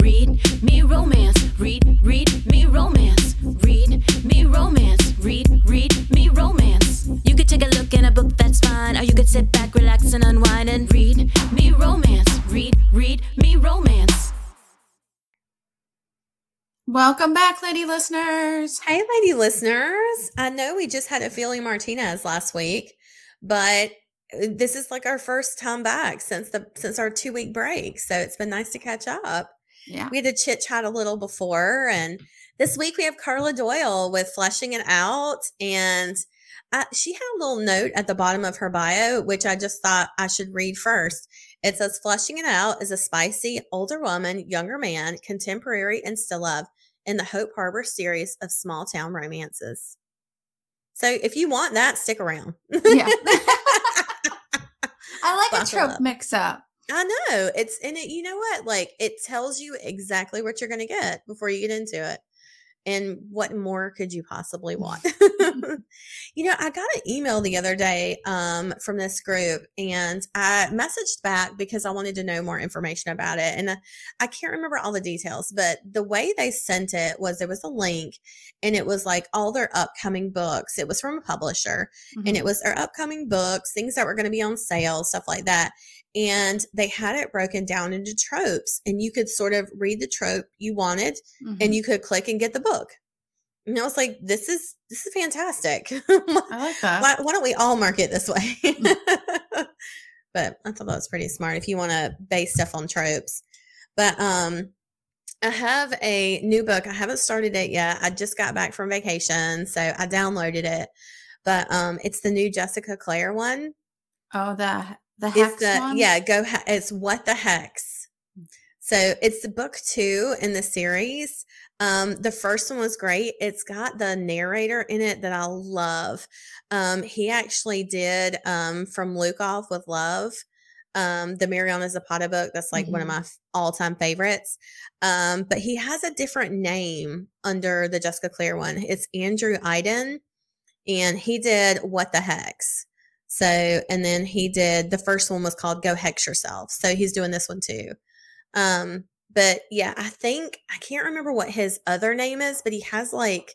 read me romance. Read, read me romance. Read me romance. Read, read me romance. You could take a look in a book, that's fine. Or you could sit back, relax, and unwind and read me romance. Read, read me romance. Welcome back, lady listeners. Hey, lady listeners. I know we just had a Feeling Martinez last week, but this is like our first time back since the since our two week break. So it's been nice to catch up. Yeah. We had to chit chat a little before, and this week we have Karla Doyle with Fleshing It Out, and uh, she had a little note at the bottom of her bio, which I just thought I should read first. It says, "Fleshing It Out is a spicy older woman, younger man, contemporary, and still love in the Hope Harbor series of small town romances." So if you want that, stick around. Yeah. I like a Buckle trope up. mix up. I know it's and it. You know what? Like it tells you exactly what you're going to get before you get into it, and what more could you possibly want? you know, I got an email the other day um, from this group, and I messaged back because I wanted to know more information about it, and I, I can't remember all the details, but the way they sent it was there was a link, and it was like all their upcoming books. It was from a publisher, and Mm-hmm. it was their upcoming books, things that were going to be on sale, stuff like that. And they had it broken down into tropes, and you could sort of read the trope you wanted, Mhm. and you could click and get the book. And I was like, "This is this is fantastic. I like that. why, why don't we all market this way?" but I thought that was pretty smart if you want to base stuff on tropes. But um, I have a new book. I haven't started it yet. I just got back from vacation, so I downloaded it. But um, it's the new Jessica Clare one. Oh, the the hex the one. yeah, go. he- It's what the hex. So it's the book two in the series. Um, the first one was great. It's got the narrator in it that I love. Um, he actually did um from Lukov with love. Um, the Mariana Zapata book. That's like one of my all-time favorites. Um, but he has a different name under the Jessica Clare one. It's Andrew Iden, and he did What the Hex. So, and then he did the first one was called Go Hex Yourself. So he's doing this one too. Um, but yeah, I think I can't remember what his other name is, but he has like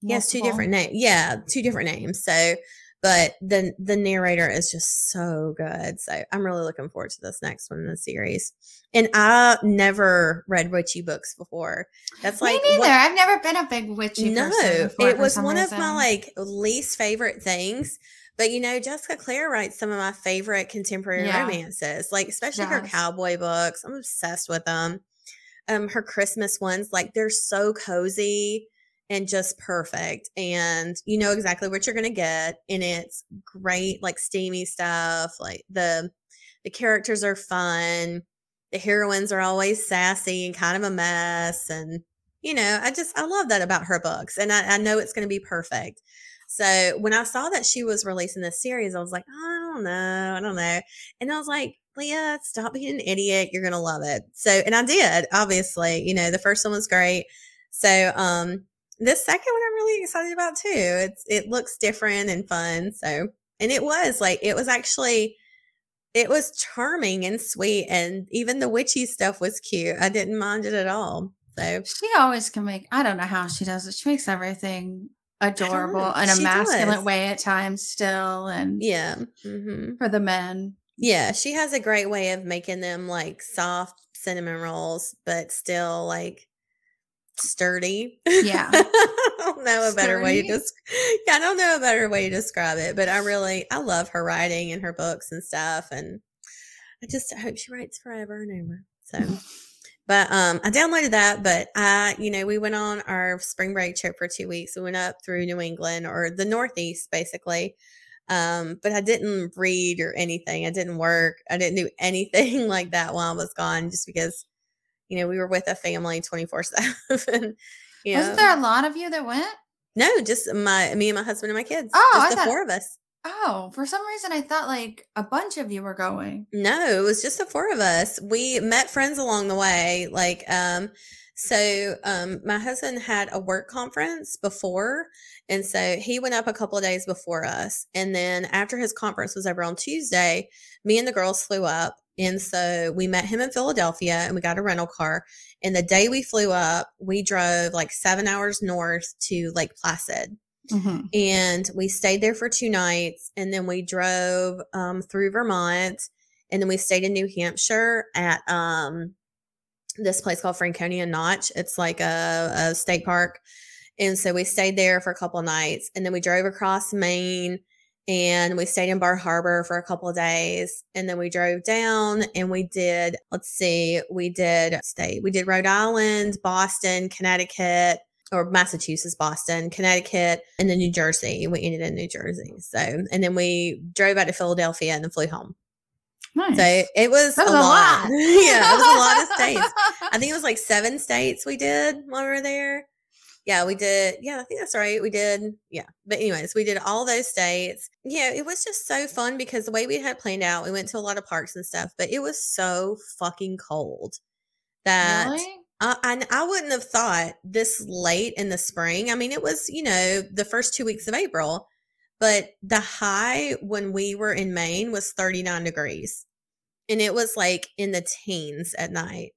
he has two different names. Yeah, two different names. So, but the the narrator is just so good. So I'm really looking forward to this next one in the series. And I never read witchy books before. That's like Me neither. what- I've never been a big witchy no, person. before it was one of my like least favorite things. But you know, Jessica Clare writes some of my favorite contemporary Yeah. romances, like especially her cowboy books. I'm obsessed with them. Um, her Christmas ones, like they're so cozy and just perfect. And you know exactly what you're gonna get. And it's great, like steamy stuff. Like the the characters are fun. The heroines are always sassy and kind of a mess. And you know, I just I love that about her books, and I, I know it's going to be perfect. So when I saw that she was releasing this series, I was like, I don't know, I don't know, and I was like, Leah, stop being an idiot. You're gonna love it. So, and I did. Obviously, you know, the first one was great. So, um, this second one I'm really excited about too. It's it looks different and fun. So, and it was like it was actually it was charming and sweet, and even the witchy stuff was cute. I didn't mind it at all. So She always can make. I don't know how she does it. She makes everything adorable in a She masculine does. way at times, still, and yeah. hmm for the men. Yeah, she has a great way of making them like soft cinnamon rolls, but still like sturdy. Yeah. I don't know a better way to just yeah, I don't know a better way to describe it, but I really I love her writing and her books and stuff and I just hope she writes forever and ever. So but um I downloaded that, but I you know, we went on our spring break trip for 2 weeks. We went up through New England or the Northeast basically. Um, but I didn't read or anything. I didn't work. I didn't do anything like that while I was gone just because, you know, we were with a family 24 7. You Wasn't there a lot of you that went? No, just my me and my husband and my kids. Oh, just I the thought- four of us. Oh, for some reason I thought like a bunch of you were going. No, it was just the four of us. We met friends along the way. Like, um, so um, my husband had a work conference before, and so he went up a couple of days before us. And then after his conference was over on Tuesday, me and the girls flew up, And so we met him in Philadelphia and we got a rental car. And the day we flew up, we drove like seven hours north to Lake Placid. Mhm. And we stayed there for two nights. And then we drove um, through Vermont. And then we stayed in New Hampshire at um, this place called Franconia Notch. It's like a, a state park. And so we stayed there for a couple nights. And then we drove across Maine and we stayed in Bar Harbor for a couple of days. And then we drove down and we did, let's see, we did state, we did Rhode Island, Boston, Connecticut, or Massachusetts, Boston, Connecticut, and then New Jersey. We ended in New Jersey. So, and then we drove out to Philadelphia and then flew home. Nice. So it was, was a a lot. lot. yeah, it was a lot of states. I think it was like seven states we did while we were there. Yeah, we did. Yeah, I think that's right. We did. Yeah. But, anyways, we did all those states. Yeah, it was just so fun because the way we had planned out, we went to a lot of parks and stuff, but it was so fucking cold that really? Uh, and I wouldn't have thought this late in the spring. I mean, it was, you know, the first two weeks of April, but the high when we were in Maine was 39 degrees. And it was like in the teens at night.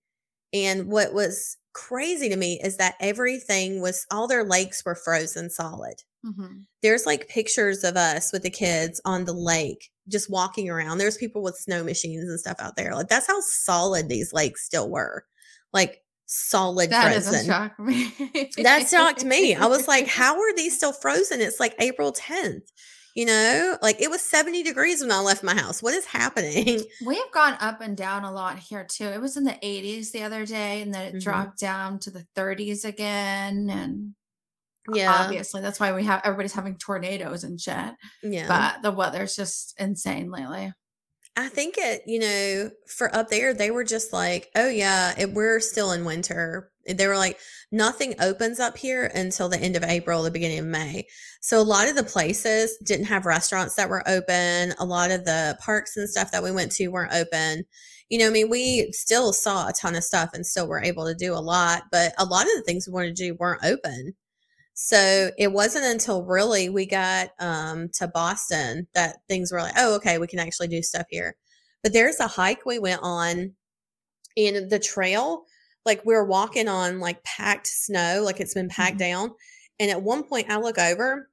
And what was crazy to me is that everything was, all their lakes were frozen solid. Mhm. There's like pictures of us with the kids on the lake just walking around. There's people with snow machines and stuff out there. Like that's how solid these lakes still were. Like solid That frozen. shock me. That shocked me. I was like, how are these still frozen? It's like April 10th. You know, like it was 70 degrees when I left my house. What is happening? We have gone up and down a lot here too. It was in the 80s the other day, and then it Mhm. dropped down to the 30s again. And Yeah. obviously, that's why we have everybody's having tornadoes and shit. Yeah. But the weather's just insane lately. I think it, you know, for up there, they were just like, oh, yeah, it, we're still in winter. They were like, nothing opens up here until the end of April, the beginning of May. So a lot of the places didn't have restaurants that were open. A lot of the parks and stuff that we went to weren't open. You know, I mean, we still saw a ton of stuff and still were able to do a lot, but a lot of the things we wanted to do weren't open. So it wasn't until really we got um, to Boston that things were like, oh, okay, we can actually do stuff here. But there's a hike we went on in the trail, like we we're walking on like packed snow, like it's been packed Mhm. down. And at one point I look over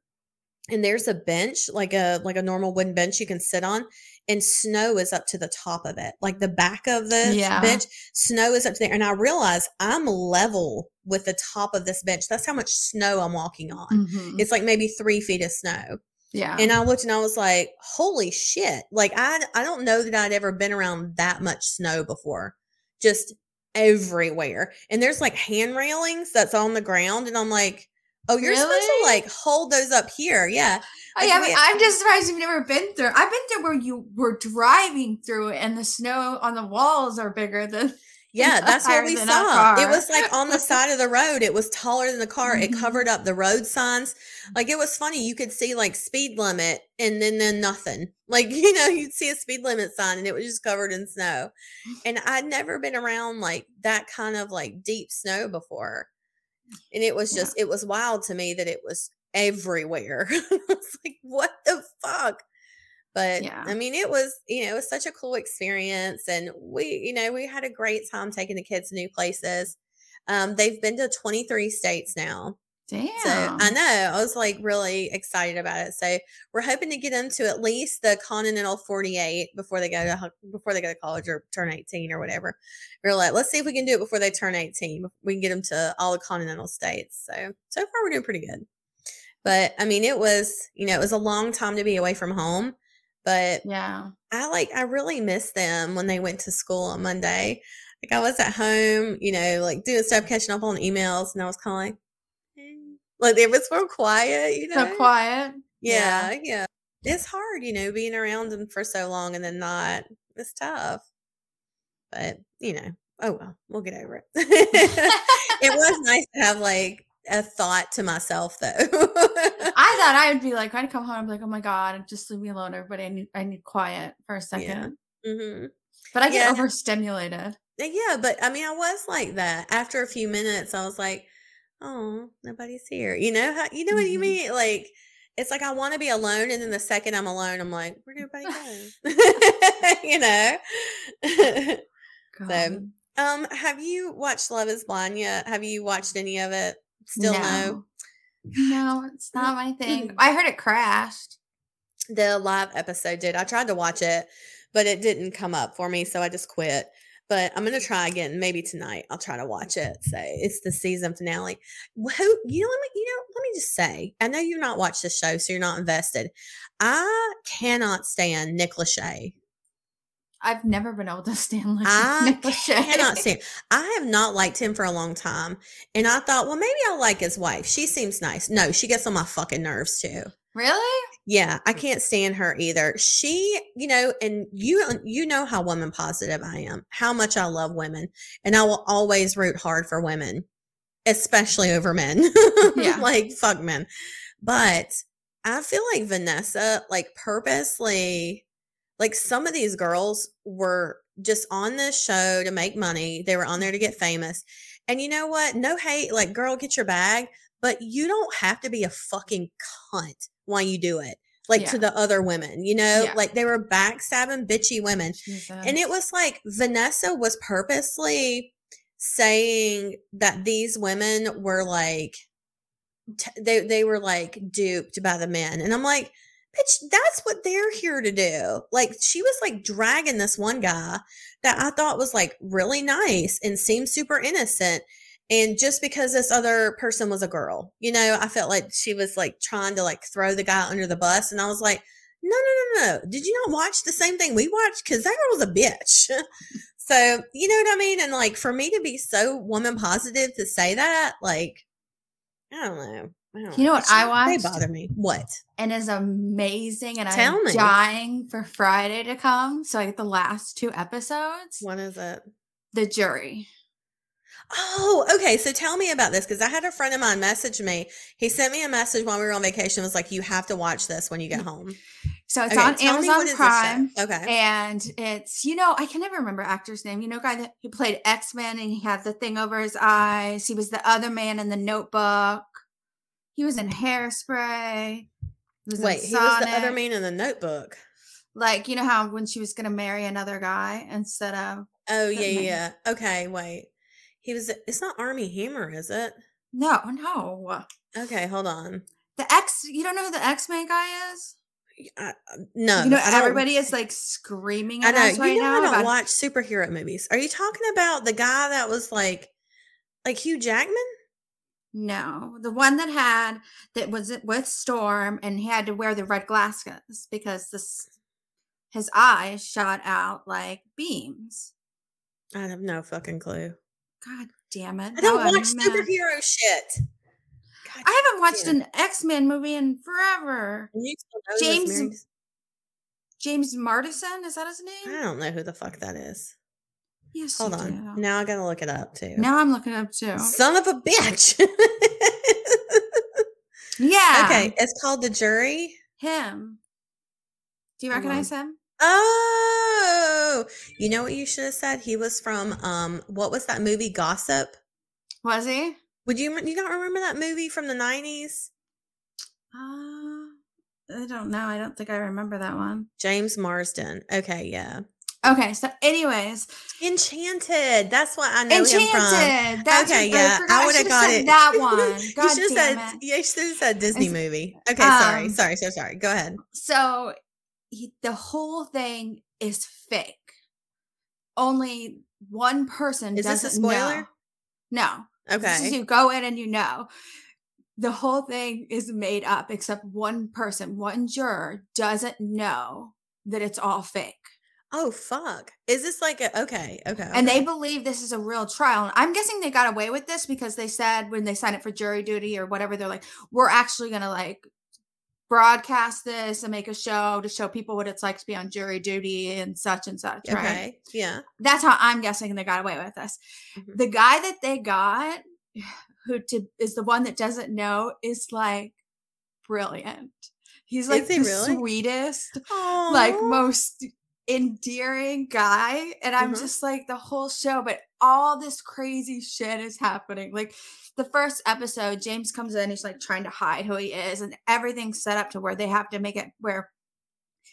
and there's a bench, like a like a normal wooden bench you can sit on, and snow is up to the top of it. Like the back of the Yeah. bench, snow is up to there. And I realize I'm level with the top of this bench. That's how much snow I'm walking on. Mhm. It's like maybe three feet of snow. yeah. And I looked and I was like, holy shit. Like I I don't know that I'd ever been around that much snow before. Just everywhere. And there's like hand railings that's on the ground. And I'm like, oh, you're supposed to like hold those up here. Yeah. I, like, I mean, I'm just surprised you've never been through. I've been through where you were driving through it, and the snow on the walls are bigger than. Yeah, that's what we saw. It was like on the side of the road. It was taller than the car. It Mhm. covered up the road signs. Like it was funny. You could see like speed limit and then then nothing. Like, you know, you'd see a speed limit sign and it was just covered in snow. And I'd never been around like that kind of like deep snow before. And it was Yeah. just it was wild to me that it was everywhere. I was like, what the fuck? But Yeah. I mean, it was, you know, it was such a cool experience. And we, you know, we had a great time taking the kids to new places. Um, they've been to 23 states now. Damn. So I know I was like really excited about it. So we're hoping to get them to at least the Continental 48 before they go to before they go to college or turn 18 or whatever. We're like, let's see if we can do it before they turn 18. We can get them to all the continental states. So so far we're doing pretty good. But I mean, it was you know it was a long time to be away from home, but yeah. I like I really missed them when they went to school on Monday. Like I was at home, you know, like doing stuff, catching up on emails, and I was kind of like. Like it was more quiet, you know. So quiet. Yeah, yeah. It's hard, you know, being around them for so long and then not. It's tough. But, you know, oh well, we'll get over it. it was nice to have like a thought to myself though. I thought I would be like, I'd come home and be like, oh my God, just leave me alone, everybody. I need I need quiet for a second. hmm But I get Yeah. overstimulated. Yeah, but I mean, I was like that. After a few minutes, I was like, "Oh, nobody's here." You know how? You know what you Mhm. mean? Like, it's like I want to be alone, and then the second I'm alone, I'm like, where did everybody go? you know. so, um, have you watched Love Is Blind yet? Have you watched any of it? Still no. No, it's not my thing. I heard it crashed. The live episode did. I tried to watch it, but it didn't come up for me, so I just quit. But I'm gonna try again. Maybe tonight I'll try to watch it. Say it's the season finale. Who you know? Let me you know. Let me just say. I know you've not watched the show, so you're not invested. I cannot stand Nick Lachey. I've never been able to stand like I Nick Lachey. cannot stand. I have not liked him for a long time, and I thought, well, maybe I'll like his wife. She seems nice. No, she gets on my fucking nerves too. Really? Yeah, I hmm. can't stand her either. She, you know, and you you know how woman positive I am. How much I love women, and I will always root hard for women, especially over men. Yeah. like fuck men. But I feel like Vanessa like purposely like some of these girls were just on this show to make money. They were on there to get famous. And you know what? No hate, like girl, get your bag, but you don't have to be a fucking cunt while you do it. Like to the other women, you know, Yeah. like they were backstabbing bitchy women. And it was like Vanessa was purposely saying that these women were like t- they they were like duped by the men. And I'm like, bitch, that's what they're here to do. Like she was like dragging this one guy that I thought was like really nice and seemed super innocent. And just because this other person was a girl, you know, I felt like she was like trying to like throw the guy under the bus. And I was like, no, no, no, no. Did you not watch the same thing we watched? Because that girl was a bitch. so, you know what I mean? And like for me to be so woman positive to say that, like, I don't know. I don't You know what I just- They bother me. What? and is amazing. And Tell I'm me. dying for Friday to come. So I get the last two episodes. What is it? The jury. Oh, okay. So tell me about this because I had a friend of mine message me. He sent me a message while we were on vacation. It Was like, "You have to watch this when you get home." So it's Okay, on Amazon what is this show. Prime. Okay. And it's, you know, I can never remember actor's name. You know, guy that he played X Men and he had the thing over his eyes. He was the other man in the notebook. He was in Hairspray. He was Wait, he was the other man in the Notebook. Like, you know how when she was going to marry another guy instead of, Oh yeah, yeah, man. yeah. Okay, wait. He was. It's not Armie Hammer, is it? no, no. Okay, hold on. The X, you don't know who the X Men guy is? Uh, no, you know, everybody is like screaming I at know. us right you know, now. I don't about- watch superhero movies. Are you talking about the guy that was like, like Hugh Jackman? No, the one that had that was it with Storm, and he had to wear the red glasses because this his eyes shot out like beams. I have no fucking clue. God damn it! I don't watch superhero shit. God I haven't watched damn. an X Men movie in forever. You still know this, James? James Martison is that his name? I don't know who the fuck that is. Yes, Hold on. do. Now I gotta look it up too. Now I'm looking up too. Son of a bitch. Yeah. okay, it's called The Jury. Him. Do you recognize him? Oh, you know what you should have said? He was from um, what was that movie? Gossip. Was he? Would you you not remember that movie from the nineties? Uh, I don't know. I don't think I remember that one. James Marsden. Okay, yeah. Okay, so anyways, Enchanted. That's what I know him from. Enchanted. That's okay, yeah, forgot- I would have got it. That one. you God should have said. it. Yeah, you should have said Disney It's- movie. Okay, sorry, um, sorry, so sorry. Go ahead. So he, the whole thing is fake. Only one person Is this a doesn't know. spoiler? No. Okay. you go in and you know. The whole thing is made up except one person, one juror doesn't know that it's all fake. Oh fuck! Is this like a okay? Okay. And okay. they believe this is a real trial. And I'm guessing they got away with this because they said when they signed up for jury duty or whatever, they're like, we're actually going to like broadcast this and make a show to show people what it's like to be on jury duty and such and such. Right. okay. Yeah. That's how I'm guessing they got away with this. Mhm. The guy that they got, who to, is the one that doesn't know, is like brilliant. He's like the really? sweetest like most endearing guy and i'm Mhm. just like the whole show but all this crazy shit is happening. Like the first episode, James comes in, he's like trying to hide who he is, and everything's set up to where they have to make it where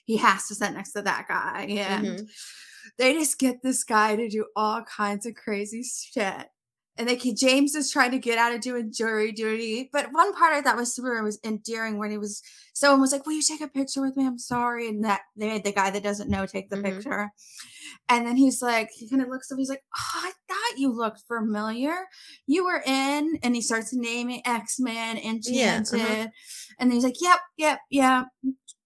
he has to sit next to that guy. And Mhm. they just get this guy to do all kinds of crazy shit. And they can, James is trying to get out of doing jury duty. But one part I thought was super was endearing when he was someone was like, Will you take a picture with me? I'm sorry. And that they made the guy that doesn't know take the Mhm. picture. And then he's like, he kind of looks up, he's like, Oh, I thought you looked familiar. You were in, and he starts naming X-Men, Enchanted. uh-huh. And then he's like, Yep, yep, yeah,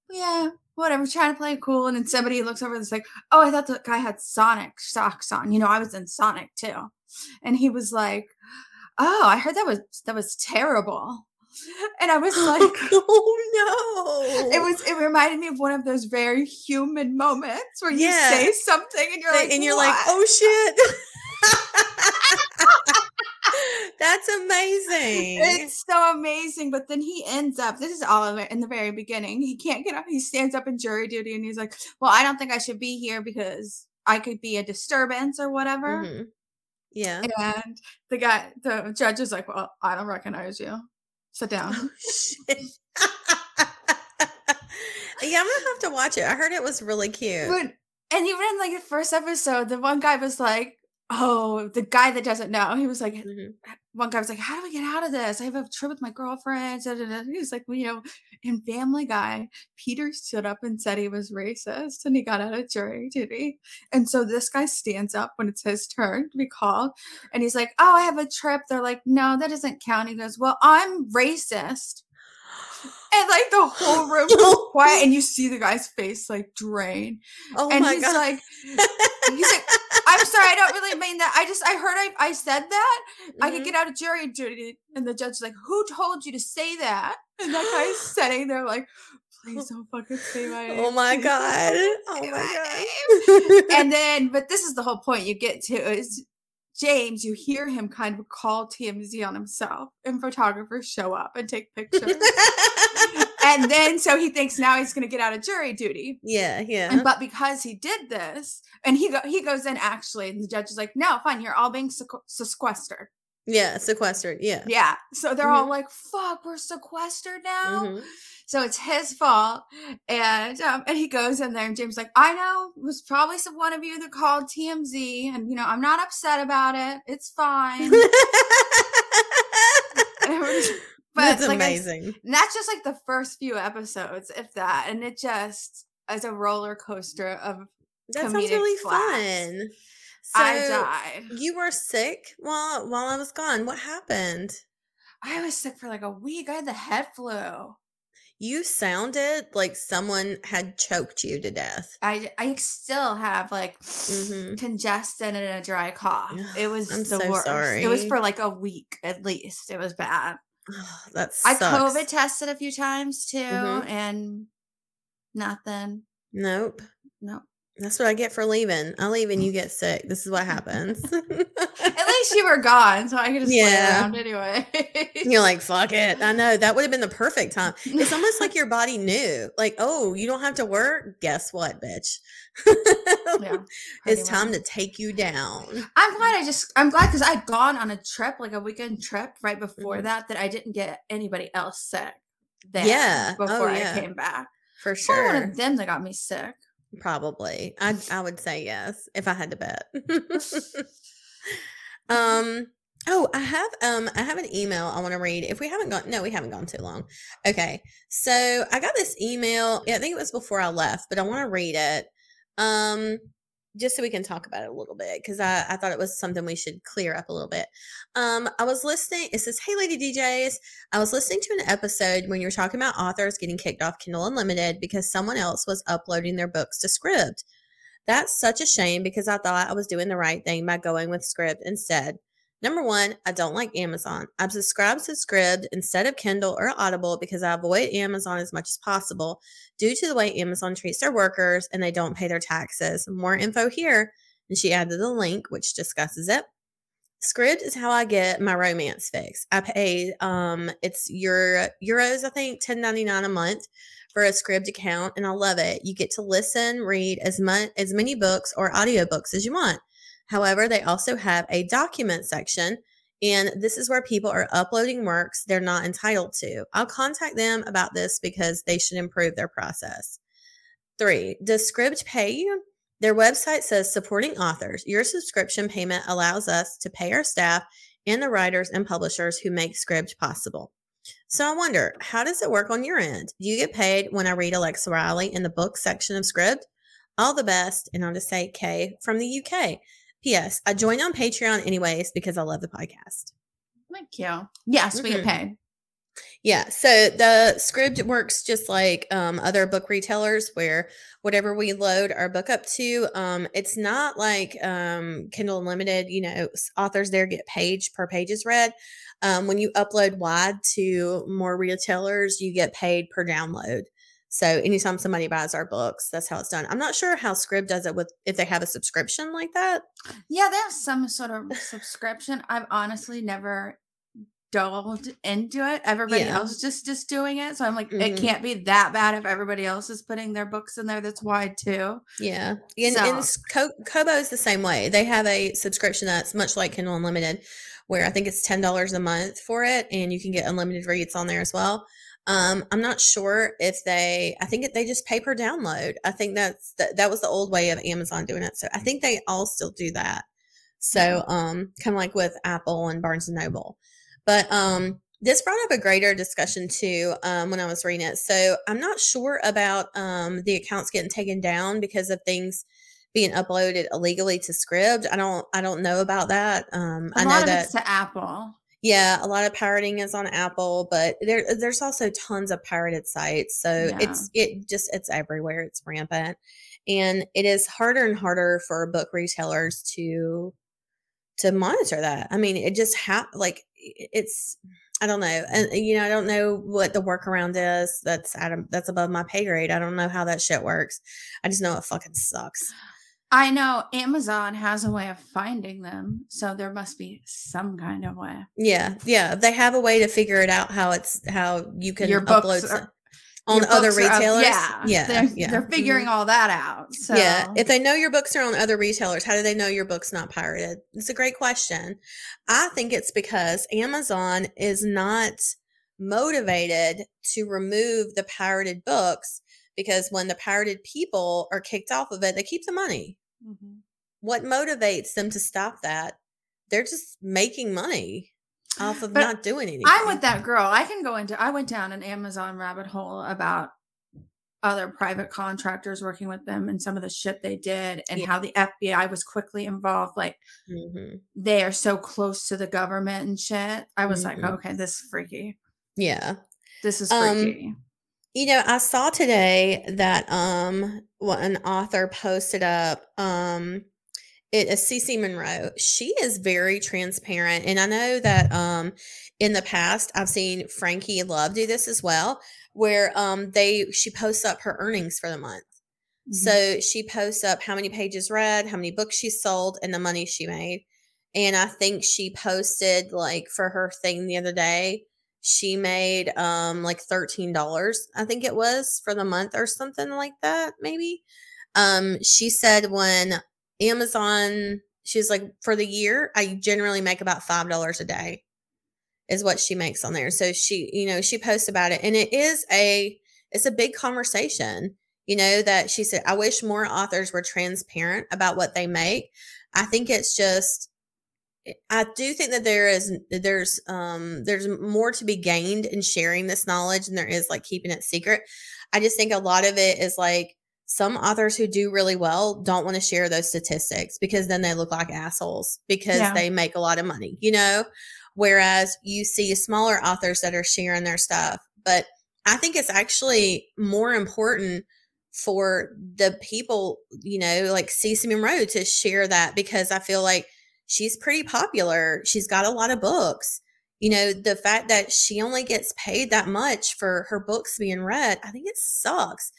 yeah, whatever, trying to play cool. And then somebody looks over and is like, Oh, I thought the guy had Sonic socks on. You know, I was in Sonic too. And he was like, Oh, I heard that was that was terrible. And I was like, oh no. it was it reminded me of one of those very human moments where you Yeah. say something and you're like, and you're like, oh shit. That's amazing. It's so amazing. But then he ends up, this is all of it in the very beginning. He can't get up. He stands up in jury duty and he's like, Well, I don't think I should be here because I could be a disturbance or whatever. Mhm. Yeah. And the guy, the judge is like, Well, I don't recognize you. Sit down. Oh shit. yeah, I'm gonna have to watch it. I heard it was really cute. But and even in like the first episode, the one guy was like, Oh, the guy that doesn't know, he was like, Mhm. one guy was like, "How do we get out of this? I have a trip with my girlfriend." da, da, da." He was like, well, "You know, in Family Guy, Peter stood up and said he was racist, and he got out of jury duty." And so this guy stands up when it's his turn to be called, and he's like, "Oh, I have a trip." They're like, "No, that doesn't count." He goes, "Well, I'm racist." And like the whole room goes quiet, and you see the guy's face like drain, Oh and my he's god. like, he's like, "I'm sorry, I don't really mean that. I just I heard I, I said that." I could Mhm. get out of jury duty. And the judge's like, Who told you to say that? And that guy's sitting there like, Please don't fucking say my name. Oh my god. Oh my god. And then, but this is the whole point you get to is James, you hear him kind of call TMZ on himself, and photographers show up and take pictures. and then, so he thinks now he's going to get out of jury duty. yeah, yeah. And but because he did this, and he go, he goes in actually, and the judge is like, "No, fine, you're all being sequ- sequestered." yeah, sequestered. Yeah. Yeah. So they're all like, fuck, we're sequestered now. Mhm. So it's his fault. And um, and he goes in there and James is like, I know it was probably some one of you that called TMZ. And you know, I'm not upset about it. It's fine. but That's like, amazing. and that's just like the first few episodes, if that. And it just is a roller coaster of That sounds really fun. So I died. you were sick while while I was gone. What happened? I was sick for like a week. I had the head flu. You sounded like someone had choked you to death. I I still have like Mhm. congested and a dry cough. It was I'm the so worst. It was for like a week at least. It was bad. that I. COVID tested a few times too, Mhm. and nothing. Nope. No. That's what I get for leaving. I leave and you get sick. This is what happens. At least you were gone, so I could just play Yeah. around anyway. You're like, fuck it. I know. That would have been the perfect time. It's almost like your body knew. Like, oh, you don't have to work. Guess what, bitch? yeah, it's time much. to take you down. I'm glad I just I'm glad because I'd gone on a trip, like a weekend trip right before Mhm. that, that I didn't get anybody else sick. There Yeah. Oh, Before yeah. I came back. For sure. one of them that got me sick. Probably. I I would say yes if I had to bet. um oh, I have um I have an email I want to read. If we haven't gone no, we haven't gone too long. Okay. So, I got this email. Yeah, I think it was before I left, but I want to read it. Um just so we can talk about it a little bit because I, I thought it was something we should clear up a little bit. Um, I was listening. It says, Hey, Lady DJs. I was listening to an episode when you were talking about authors getting kicked off Kindle Unlimited because someone else was uploading their books to Scribd. That's such a shame because I thought I was doing the right thing by going with Scribd instead. Number one, I don't like Amazon. I've subscribed to Scribd instead of Kindle or Audible because I avoid Amazon as much as possible due to the way Amazon treats their workers and they don't pay their taxes. More info here. And she added a link which discusses it. Scribd is how I get my romance fix. I pay um it's your euros, I think, ten ninety nine a month for a Scribd account, and I love it. You get to listen, read as much as many books or audiobooks as you want. However, they also have a document section, and this is where people are uploading works they're not entitled to. I'll contact them about this because they should improve their process. Three, does Scribd pay you? Their website says supporting authors. Your subscription payment allows us to pay our staff and the writers and publishers who make Scribd possible. So I wonder, how does it work on your end? Do you get paid when I read Alexa Riley in the book section of Scribd? All the best, and I'll just say Kay from the UK. P.S. I joined on Patreon anyways because I love the podcast. Thank you. Yes, we get Mhm. paid. Yeah, so the Scribd works just like um, other book retailers, where whatever we load our book up to, um, it's not like um, Kindle Unlimited. You know, authors there get page per pages read. Um, when you upload wide to more retailers, you get paid per download. So anytime somebody buys our books, that's how it's done. I'm not sure how Scribd does it with if they have a subscription like that. Yeah, they have some sort of subscription. I've honestly never delved into it. Everybody Yeah. else just just doing it. So I'm like, Mhm. it can't be that bad if everybody else is putting their books in there that's wide too. Yeah, and, So- and Co- Kobo is the same way. They have a subscription that's much like Kindle Unlimited, where I think it's ten dollars a month for it, and you can get unlimited reads on there as well. Um, I'm not sure if they. I think they just pay per download. I think that's that. That was the old way of Amazon doing it. So I think they all still do that. So um, kind of like with Apple and Barnes and Noble, but um, this brought up a greater discussion too um, when I was reading it. So I'm not sure about um, the accounts getting taken down because of things being uploaded illegally to Scribd. I don't I don't know about that. Um, A I know that to Apple. Yeah, a lot of pirating is on Apple, but there there's also tons of pirated sites. So Yeah. it's it just it's everywhere. It's rampant. And it is harder and harder for book retailers to to monitor that. I mean, it just ha like it's I don't know. And you know, I don't know what the workaround is. That's Adam that's above my pay grade. I don't know how that shit works. I just know it fucking sucks. I know Amazon has a way of finding them, so there must be some kind of way. Yeah, yeah. They have a way to figure it out how it's how you can Your upload are- on other are up- retailers. yeah, yeah, they're, yeah. they're figuring Mhm. all that out. So Yeah, if they know your books are on other retailers, how do they know your book's not pirated? It's a great question. I think it's because Amazon is not motivated to remove the pirated books because when the pirated people are kicked off of it, they keep the money. Mhm. What motivates them to stop that? They're just making money off of But not doing anything. I'm with that girl. I can go into I went down an Amazon rabbit hole about other private contractors working with them and some of the shit they did and Yeah. how the FBI was quickly involved. Like Mhm. they are so close to the government and shit. I was Mhm. like, okay, this is freaky. Yeah. This is Um, freaky. You know, I saw today that um what an author posted up um it is CC Monroe. She is very transparent and I know that um in the past I've seen Frankie Love do this as well where um they she posts up her earnings for the month. Mhm. So she posts up how many pages read, how many books she sold, and the money she made. And I think she posted like for her thing the other day, she made um like $13, I think it was for the month or something like that, maybe. Um, she said when Amazon, she was like, for the year, I generally make about five dollars a day is what she makes on there. So she, you know, she posts about it and it is a it's a big conversation you know that she said i wish more authors were transparent about what they make i think it's just i do think that there is there's um there's more to be gained in sharing this knowledge than there is like keeping it secret i just think a lot of it is like some authors who do really well don't want to share those statistics because then they look like assholes because Yeah. they make a lot of money you know whereas you see smaller authors that are sharing their stuff but I think it's actually more important for the people, you know, like Cece Monroe to share that because I feel like she's pretty popular. She's got a lot of books. You know, the fact that she only gets paid that much for her books being read, I think it sucks.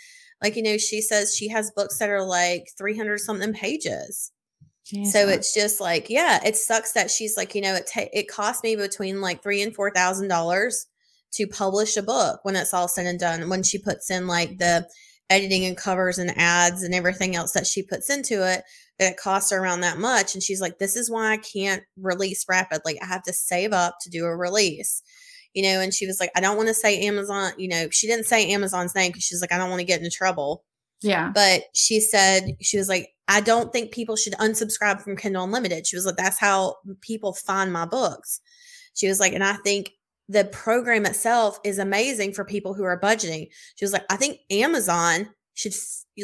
Like, you know, she says she has books that are like 300 something pages. So it's just like, yeah, it sucks that she's like, you know, it ta- it cost me between like three and four thousand dollars to publish a book when it's all said and done. When she puts in like the editing and covers and ads and everything else that she puts into it, that it costs her around that much. And she's like, this is why I can't release rapidly. I have to save up to do a release. You know, and she was like, I don't want to say Amazon, you know, she didn't say Amazon's name because she's like, I don't want to get into trouble. Yeah. But she said, she was like, I don't think people should unsubscribe from Kindle Unlimited. She was like, that's how people find my books. She was like, and I think the program itself is amazing for people who are budgeting. She was like, I think Amazon should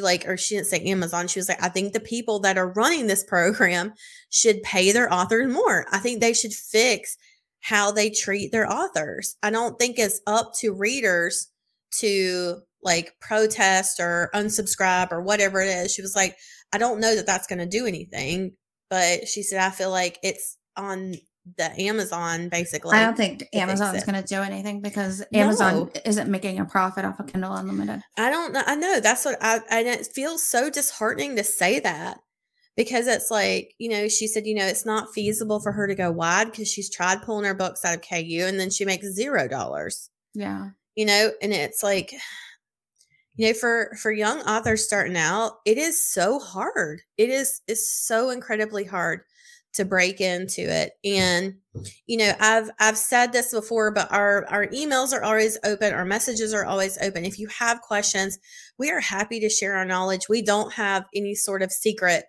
like, or she didn't say Amazon. She was like, I think the people that are running this program should pay their authors more. I think they should fix how they treat their authors. I don't think it's up to readers to like protest or unsubscribe or whatever it is. She was like, I don't know that that's going to do anything, but she said, I feel like it's on the Amazon basically. I don't think fix Amazon's it. going to do anything because Amazon No. isn't making a profit off of Kindle Unlimited. I don't know. I know that's what I, and it feels so disheartening to say that because it's like, you know, she said, you know, it's not feasible for her to go wide because she's tried pulling her books out of KU and then she makes zero dollars. Yeah. you know and it's like you know for for young authors starting out it is so hard it is is so incredibly hard to break into it. And mm-hmm. you know i've i've said this before but our our emails are always open our messages are always open. If you have questions we are happy to share our knowledge. We don't have any sort of secret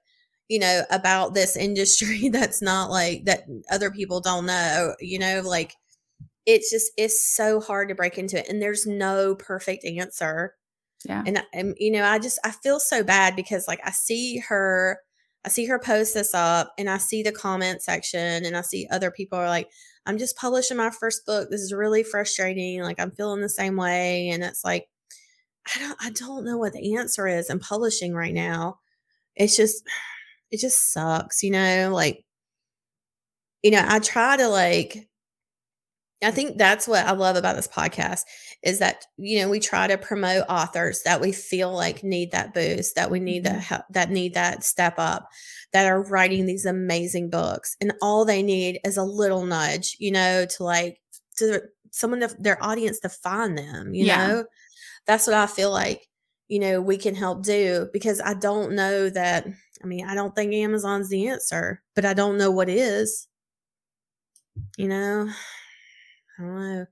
you know about this industry that's not like that other people don't know you know like it's just it's so hard to break into it and there's no perfect answer. Yeah. and, I- and you know i just i feel so bad because like i see her i see her post this up and i see the comment section and i see other people are like i'm just publishing my first book. This is really frustrating. Like i'm feeling the same way. And it's like i don't i don't know what the answer is in publishing right now. It's just it just sucks you know like you know i try to like I think that's what I love about this podcast is that you know we try to promote authors that we feel like need that boost, that we need that mm-hmm. help, that need that step up, that are writing these amazing books, and all they need is a little nudge, you know, to like to someone to their audience to find them. You Yeah. know, that's what I feel like you know we can help do because I don't know that. I mean, I don't think Amazon's the answer, but I don't know what is. You know. I don't know.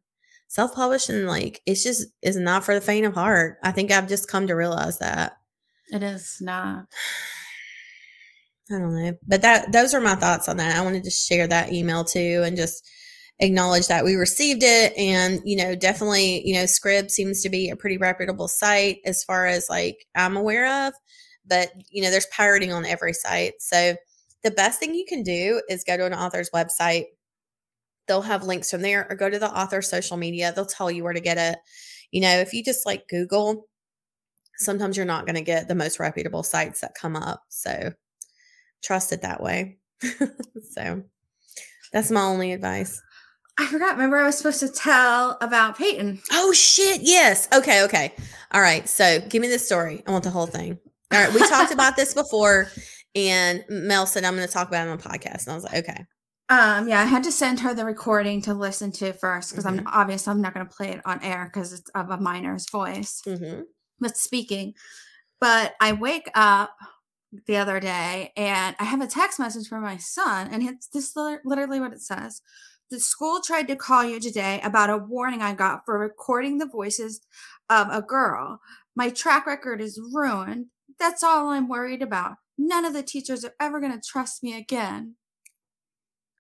Self publishing, like, it's just is not for the faint of heart. I think I've just come to realize that. It is not. I don't know. But that those are my thoughts on that. I wanted to share that email too and just acknowledge that we received it. And, you know, definitely, you know, Scribd seems to be a pretty reputable site as far as like I'm aware of. But, you know, there's pirating on every site. So the best thing you can do is go to an author's website. They'll have links from there or go to the author's social media. They'll tell you where to get it. You know, if you just like Google, sometimes you're not going to get the most reputable sites that come up. So trust it that way. so that's my only advice. I forgot. Remember, I was supposed to tell about Peyton. Oh shit, yes. Okay, okay. All right. So give me the story. I want the whole thing. All right. We talked about this before and Mel said I'm gonna talk about it on the podcast. And I was like, okay. Um, yeah, I had to send her the recording to listen to first because Mhm. I'm obvious I'm not going to play it on air because it's of a minor's voice hmm with speaking. But I wake up the other day and I have a text message from my son, and it's this literally what it says. The school tried to call you today about a warning I got for recording the voices of a girl. My track record is ruined. That's all I'm worried about. None of the teachers are ever going to trust me again.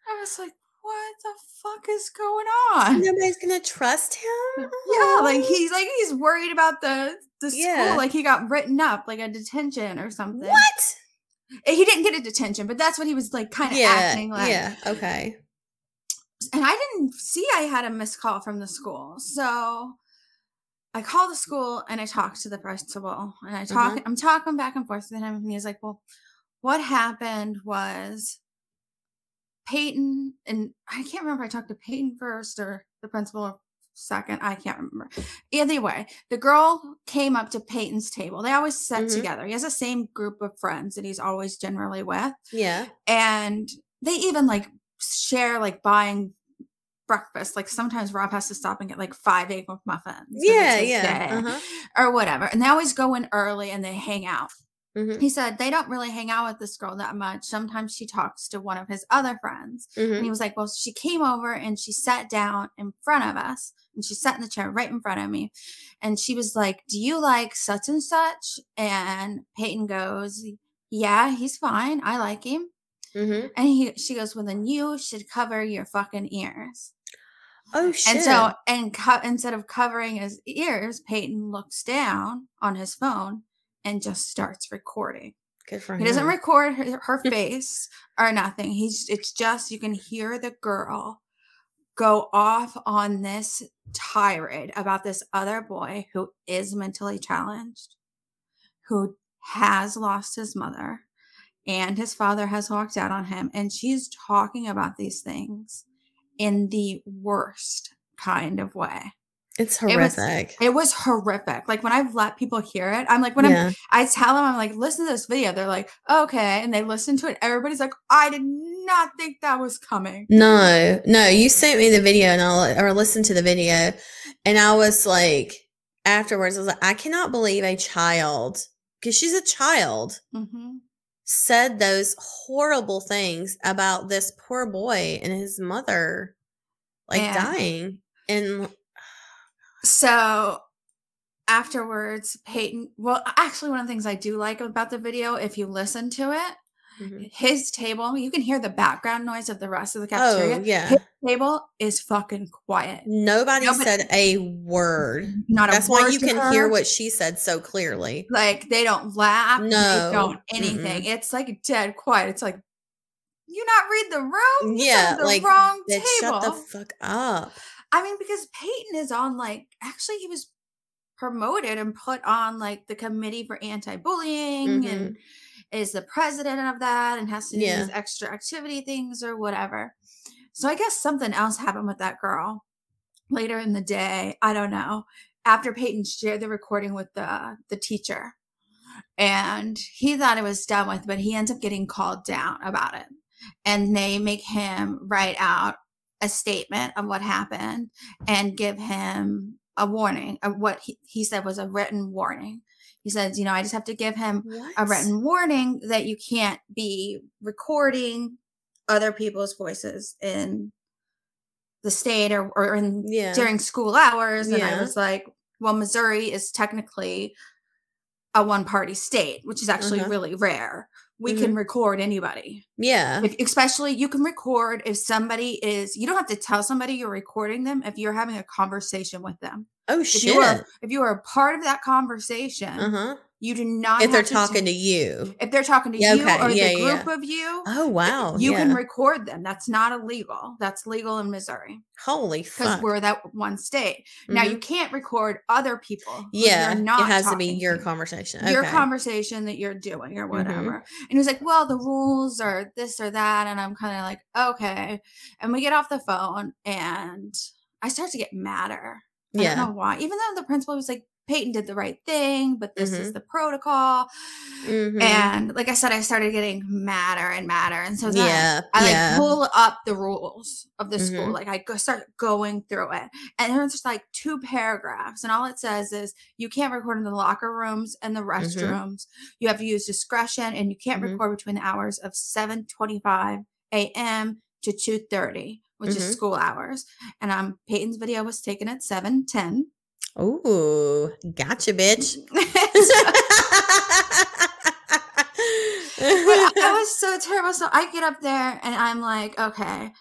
I was like, what the fuck is going on? Nobody's gonna trust him. Yeah, like he's like he's worried about the the school, Yeah. like he got written up, like a detention or something. What? Eh, He didn't get a detention, but that's what he was like, kind of Yeah. acting like. yeah. Okay. And I didn't see I had a missed call from the school, so I called the school and I talked to the principal, and I talk. Mhm. I'm talking back and forth with him, and he's like, "Well, what happened was Peyton and I can't remember. I talked to Peyton first or the principal second. I can't remember. Either way, the girl came up to Peyton's table. They always sit Mhm. together. He has the same group of friends that he's always generally with, Yeah. and they even like share like buying breakfast. Like sometimes Rob has to stop and get like five egg muffins. Yeah. Yeah. Uh-huh. or whatever. And they always go in early and they hang out. Mhm. He said they don't really hang out with this girl that much. Sometimes she talks to one of his other friends. And Mhm. he was like, Well, she came over and she sat down in front of us and she sat in the chair right in front of me. And she was like, Do you like such and such? And Peyton goes, Yeah, he's fine. I like him. Mhm. And he she goes, Well, then you should cover your fucking ears. Oh shit. And so and co- instead of covering his ears, Peyton looks down on his phone and just starts recording. good for He doesn't record her, her face or nothing. He's it's just you can hear the girl go off on this tirade about this other boy who is mentally challenged, who has lost his mother, and his father has walked out on him. And she's talking about these things in the worst kind of way. It's It was- horrific. It was horrific. Like when I've let people hear it, I'm like, when I'm. I tell them, I'm like, listen to this video. They're like, okay. And they listen to it. Everybody's like, I did not think that was coming. No, no, you sent me the video and I'll or listened to the video and I was like afterwards I was like I cannot believe a child because she's a child hmm said those horrible things about this poor boy and his mother like Yeah. dying and So afterwards, Peyton, well, actually, one of the things I do like about the video, if you listen to it, Mhm. his table, you can hear the background noise of the rest of the cafeteria. oh cafeteria. yeah His table is fucking quiet. nobody Nobody- said a word Not a word. that's why you can hear what she said so clearly like they don't laugh No. they don't anything it's like dead quiet it's like you not read the room You Yeah, the like, wrong table shut the fuck up i mean because peyton is on like actually he was promoted and put on like the committee for anti-bullying and is the president of that and has to do Mm-hmm. Yeah. these extra activity things or whatever so i guess something else happened with that girl later in the day i don't know after peyton shared the recording with the the teacher and he thought it was done with but he ends up getting called down about it and they make him write out a statement of what happened and give him a warning of what he, he said was a written warning. He says you know i just have to give him a written warning that you can't be recording other people's voices in the state or, or in yeah. during school hours. And i was like well missouri is technically a one party state which is actually Uh-huh. really rare we Mm-hmm. can record anybody. Yeah. If, especially you can record if somebody is you don't have to tell somebody you're recording them if you're having a conversation with them. Oh if shit you are if you are a part of that conversation uh-huh you do not if they're to do- talking to you if they're talking to Yeah, you okay. or Yeah, the yeah, group of you, oh wow you can record them. That's not illegal. That's legal in Missouri holy because we're that one state. Now Mhm. you can't record other people. yeah not it has to be your to. conversation Your okay. Mm-hmm. conversation that you're doing or whatever. And he's like, Well, the rules are this or that. And I'm kind of like, Okay. And we get off the phone and I start to get madder. I yeah don't know why. Even though the principal was like, Peyton did the right thing, but this is Mhm. the protocol. Mhm. And like I said, I started getting madder and madder. And so then yeah I like yeah pull up the rules of the school. Mhm. Like I go start going through it. And there's just like two paragraphs. And all it says is you can't record in the locker rooms and the Mm-hmm. restrooms. You have to use discretion and you can't Mhm. record between the hours of 725 a.m. to 2:30, which Mhm. is school hours. And um Peyton's video was taken at 7:10. Ooh, gotcha, bitch. but I was so terrible. So I get up there and I'm like, okay,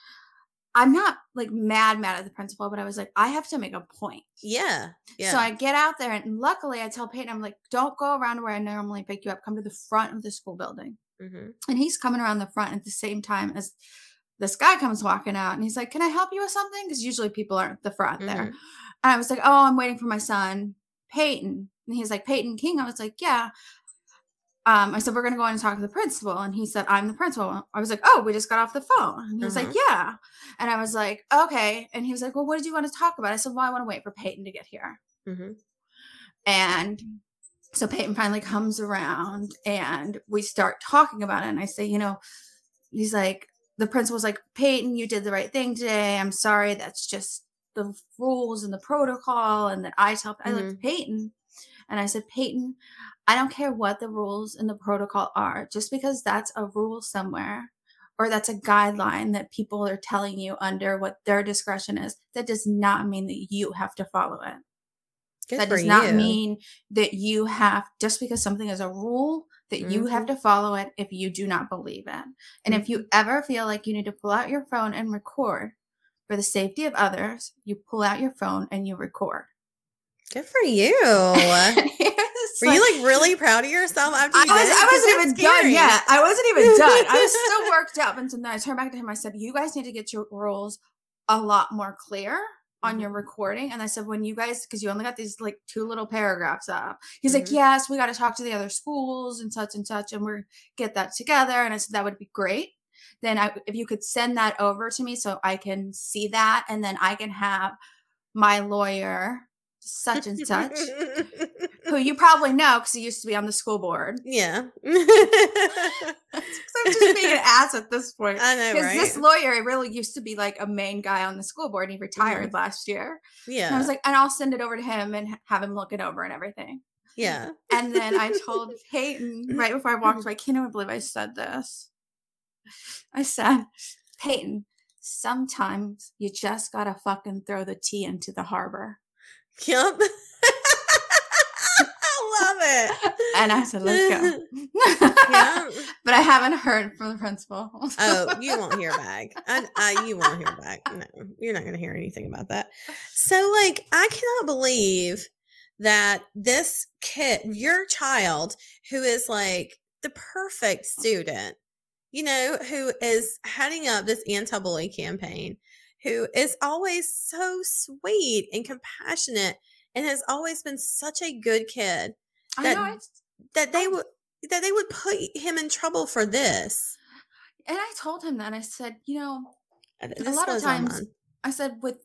I'm not like mad, mad at the principal, but I was like, I have to make a point. yeah, yeah. So I get out there and luckily I tell Peyton, I'm like, don't go around where I normally pick you up. Come to the front of the school building. Mhm. And he's coming around the front at the same time as this guy comes walking out and he's like, Can I help you with something? Because usually people aren't at the front there. And I was like, Oh, I'm waiting for my son, Peyton. And he's like, Peyton King. I was like, Yeah. Um, I said, We're gonna go in and talk to the principal. And he said, I'm the principal. I was like, Oh, we just got off the phone. And he was like, Uh-huh. Yeah. And I was like, Okay. And he was like, Well, what did you want to talk about? I said, Well, I want to wait for Peyton to get here. Mhm. And so Peyton finally comes around and we start talking about it. And I say, you know, he's like, the principal's like, Peyton, you did the right thing today. I'm sorry. That's just the rules and the protocol. And that I tell I looked at Peyton And I said, Peyton, I don't care what the rules and the protocol are, just because that's a rule somewhere or that's a guideline that people are telling you under what their discretion is, that does not mean that you have to follow it. Good that does not you. mean that you have, just because something is a rule, that you have Mm-hmm. to follow it if you do not believe it. And if you ever feel like you need to pull out your phone and record for the safety of others, you pull out your phone and you record. Good for you. Were you like really proud of yourself after I was? I wasn't even done yet. I wasn't even done. I was still worked up. And so then I turned back to him. I said, You guys need to get your rules a lot more clear on Mm-hmm. your recording. And I said, When you guys, because you only got these like two little paragraphs up, he's like, Mhm. Yes, we got to talk to the other schools and such and such, and we're get that together. And I said, That would be great. Then I, if you could send that over to me so I can see that, and then I can have my lawyer, such and such, who you probably know because he used to be on the school board. yeah. I'm just being an ass at this point. I know, Because right? this lawyer it really used to be like a main guy on the school board. And he mm-hmm. retired last year. yeah. And I was like, and I'll send it over to him and have him look it over and everything. yeah. And then I told Peyton right before I walked away, I can't even believe I said this. I said, Peyton, sometimes you just gotta fucking throw the tea into the harbor. Yep. I love it. And I said, let's go. yeah. but I haven't heard from the principal. Oh, you won't hear back. I, I, you won't hear back. No, you're not going to hear anything about that. So, like, I cannot believe that this kid, your child, who is like the perfect student, you know, who is heading up this anti bully campaign, who is always so sweet and compassionate and has always been such a good kid I that- that they would that they would put him in trouble for this. and I told him that. I said, you know, Uh, a lot of times mind. I said with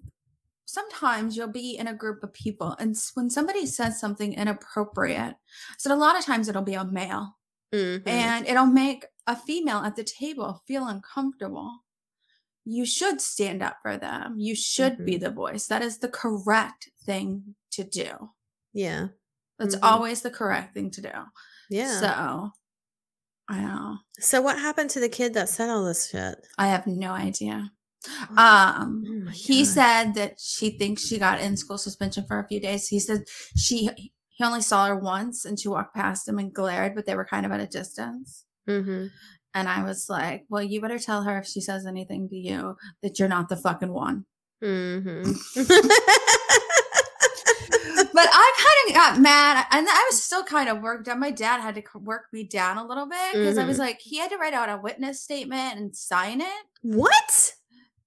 sometimes you'll be in a group of people and when somebody says something inappropriate, I said a lot of times it'll be a male Mhm. and it'll make a female at the table feel uncomfortable. You should stand up for them. You should be Mhm. the voice. That is the correct thing to do. yeah, That's Mhm. always the correct thing to do. yeah. So I know. So what happened to the kid that said all this shit? I have no idea. Oh Um, my he said that she thinks she got in school suspension for a few days. He said she he only saw her once and she walked past him and glared, but they were kind of at a distance. Mhm. And I was like, "Well, you better tell her if she says anything to you that you're not the fucking one." Mhm. But I kind of got mad, and I was still kind of worked up. My dad had to work me down a little bit because I was Mhm. like, he had to write out a witness statement and sign it. what?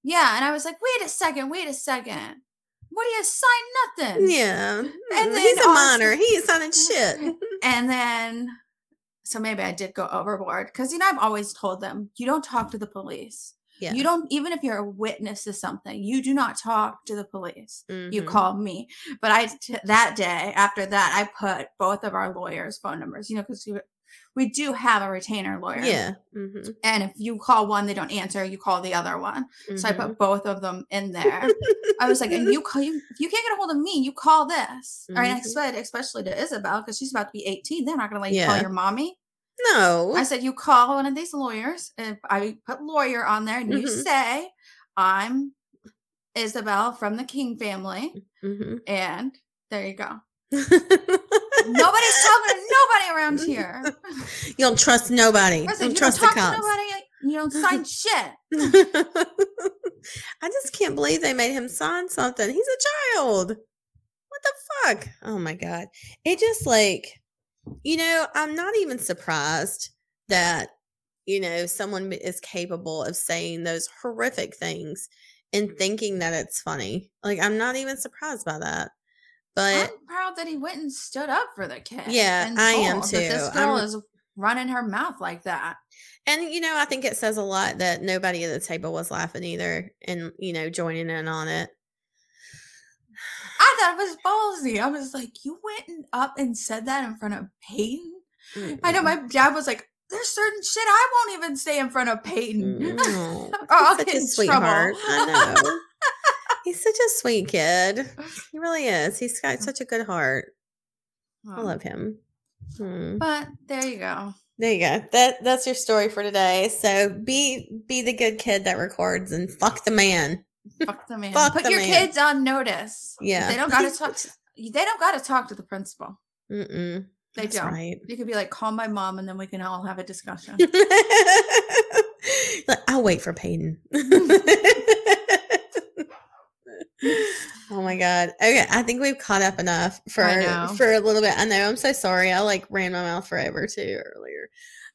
Yeah, and I was like, "Wait a second, wait a second. What do you sign nothing?" Yeah. And And then he's a minor. He ain't signing shit. And then, so maybe I did go overboard because, you know, I've always told them you don't talk to the police. Yeah. You don't, even if you're a witness to something, you do not talk to the police. You Mhm. call me. But I, t- that day after that, I put both of our lawyers' phone numbers, you know, because we, we do have a retainer lawyer. Yeah. Mhm. And if you call one, they don't answer, you call the other one. So I put both of them in there. I was like, and you call you if you can't get a hold of me, you call this. All right, I said, especially to Isabel, because she's about to be 18. They're not gonna let you Yeah. call your mommy. no. I said, you call one of these lawyers, and I put lawyer on there, and you Mhm. say, I'm Isabel from the King family, Mhm. and there you go. Nobody's talking to nobody around here. you don't trust nobody. Said, don't you trust don't the cops. nobody. You don't sign shit. I just can't believe they made him sign something. He's a child. What the fuck? Oh my god. It just like you know, I'm not even surprised that you know someone is capable of saying those horrific things and thinking that it's funny. Like I'm not even surprised by that. But I'm proud that he went and stood up for the kid. Yeah, and I am too. This girl I'm- is running her mouth like that. And you know, I think it says a lot that nobody at the table was laughing either, and you know, joining in on it. I thought it was ballsy. I was like, you went up and said that in front of Peyton? I know my dad was like, there's certain shit I won't even say in front of Peyton. Mm-mm. or I'll get in sweetheart. trouble. I know. He's such a sweet kid. He really is. He's got such a good heart. I love him. Hmm. But there you go. There you go. That that's your story for today. So be be the good kid that records and fuck the man. Fuck the man. Fuck Put the your man. kids on notice. Yeah. They don't gotta talk to, they don't gotta talk to the principal. Mm-mm. They That's don't. right. You could be like, call my mom and then we can all have a discussion. Like, I'll wait for Peyton. Oh my god. Okay, I think we've caught up enough for for a little bit. I know. I'm so sorry. I like ran my mouth forever too earlier.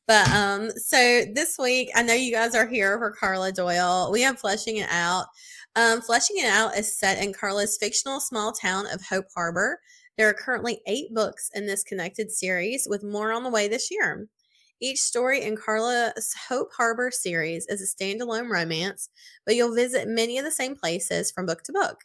But um, so this week, I know you guys are here for Karla Doyle. We have Fleshing It Out. Um, Fleshing It Out is set in Karla's fictional small town of Hope Harbor. There are currently eight books in this connected series, with more on the way this year. Each story in Karla's Hope Harbor series is a standalone romance, but you'll visit many of the same places from book to book.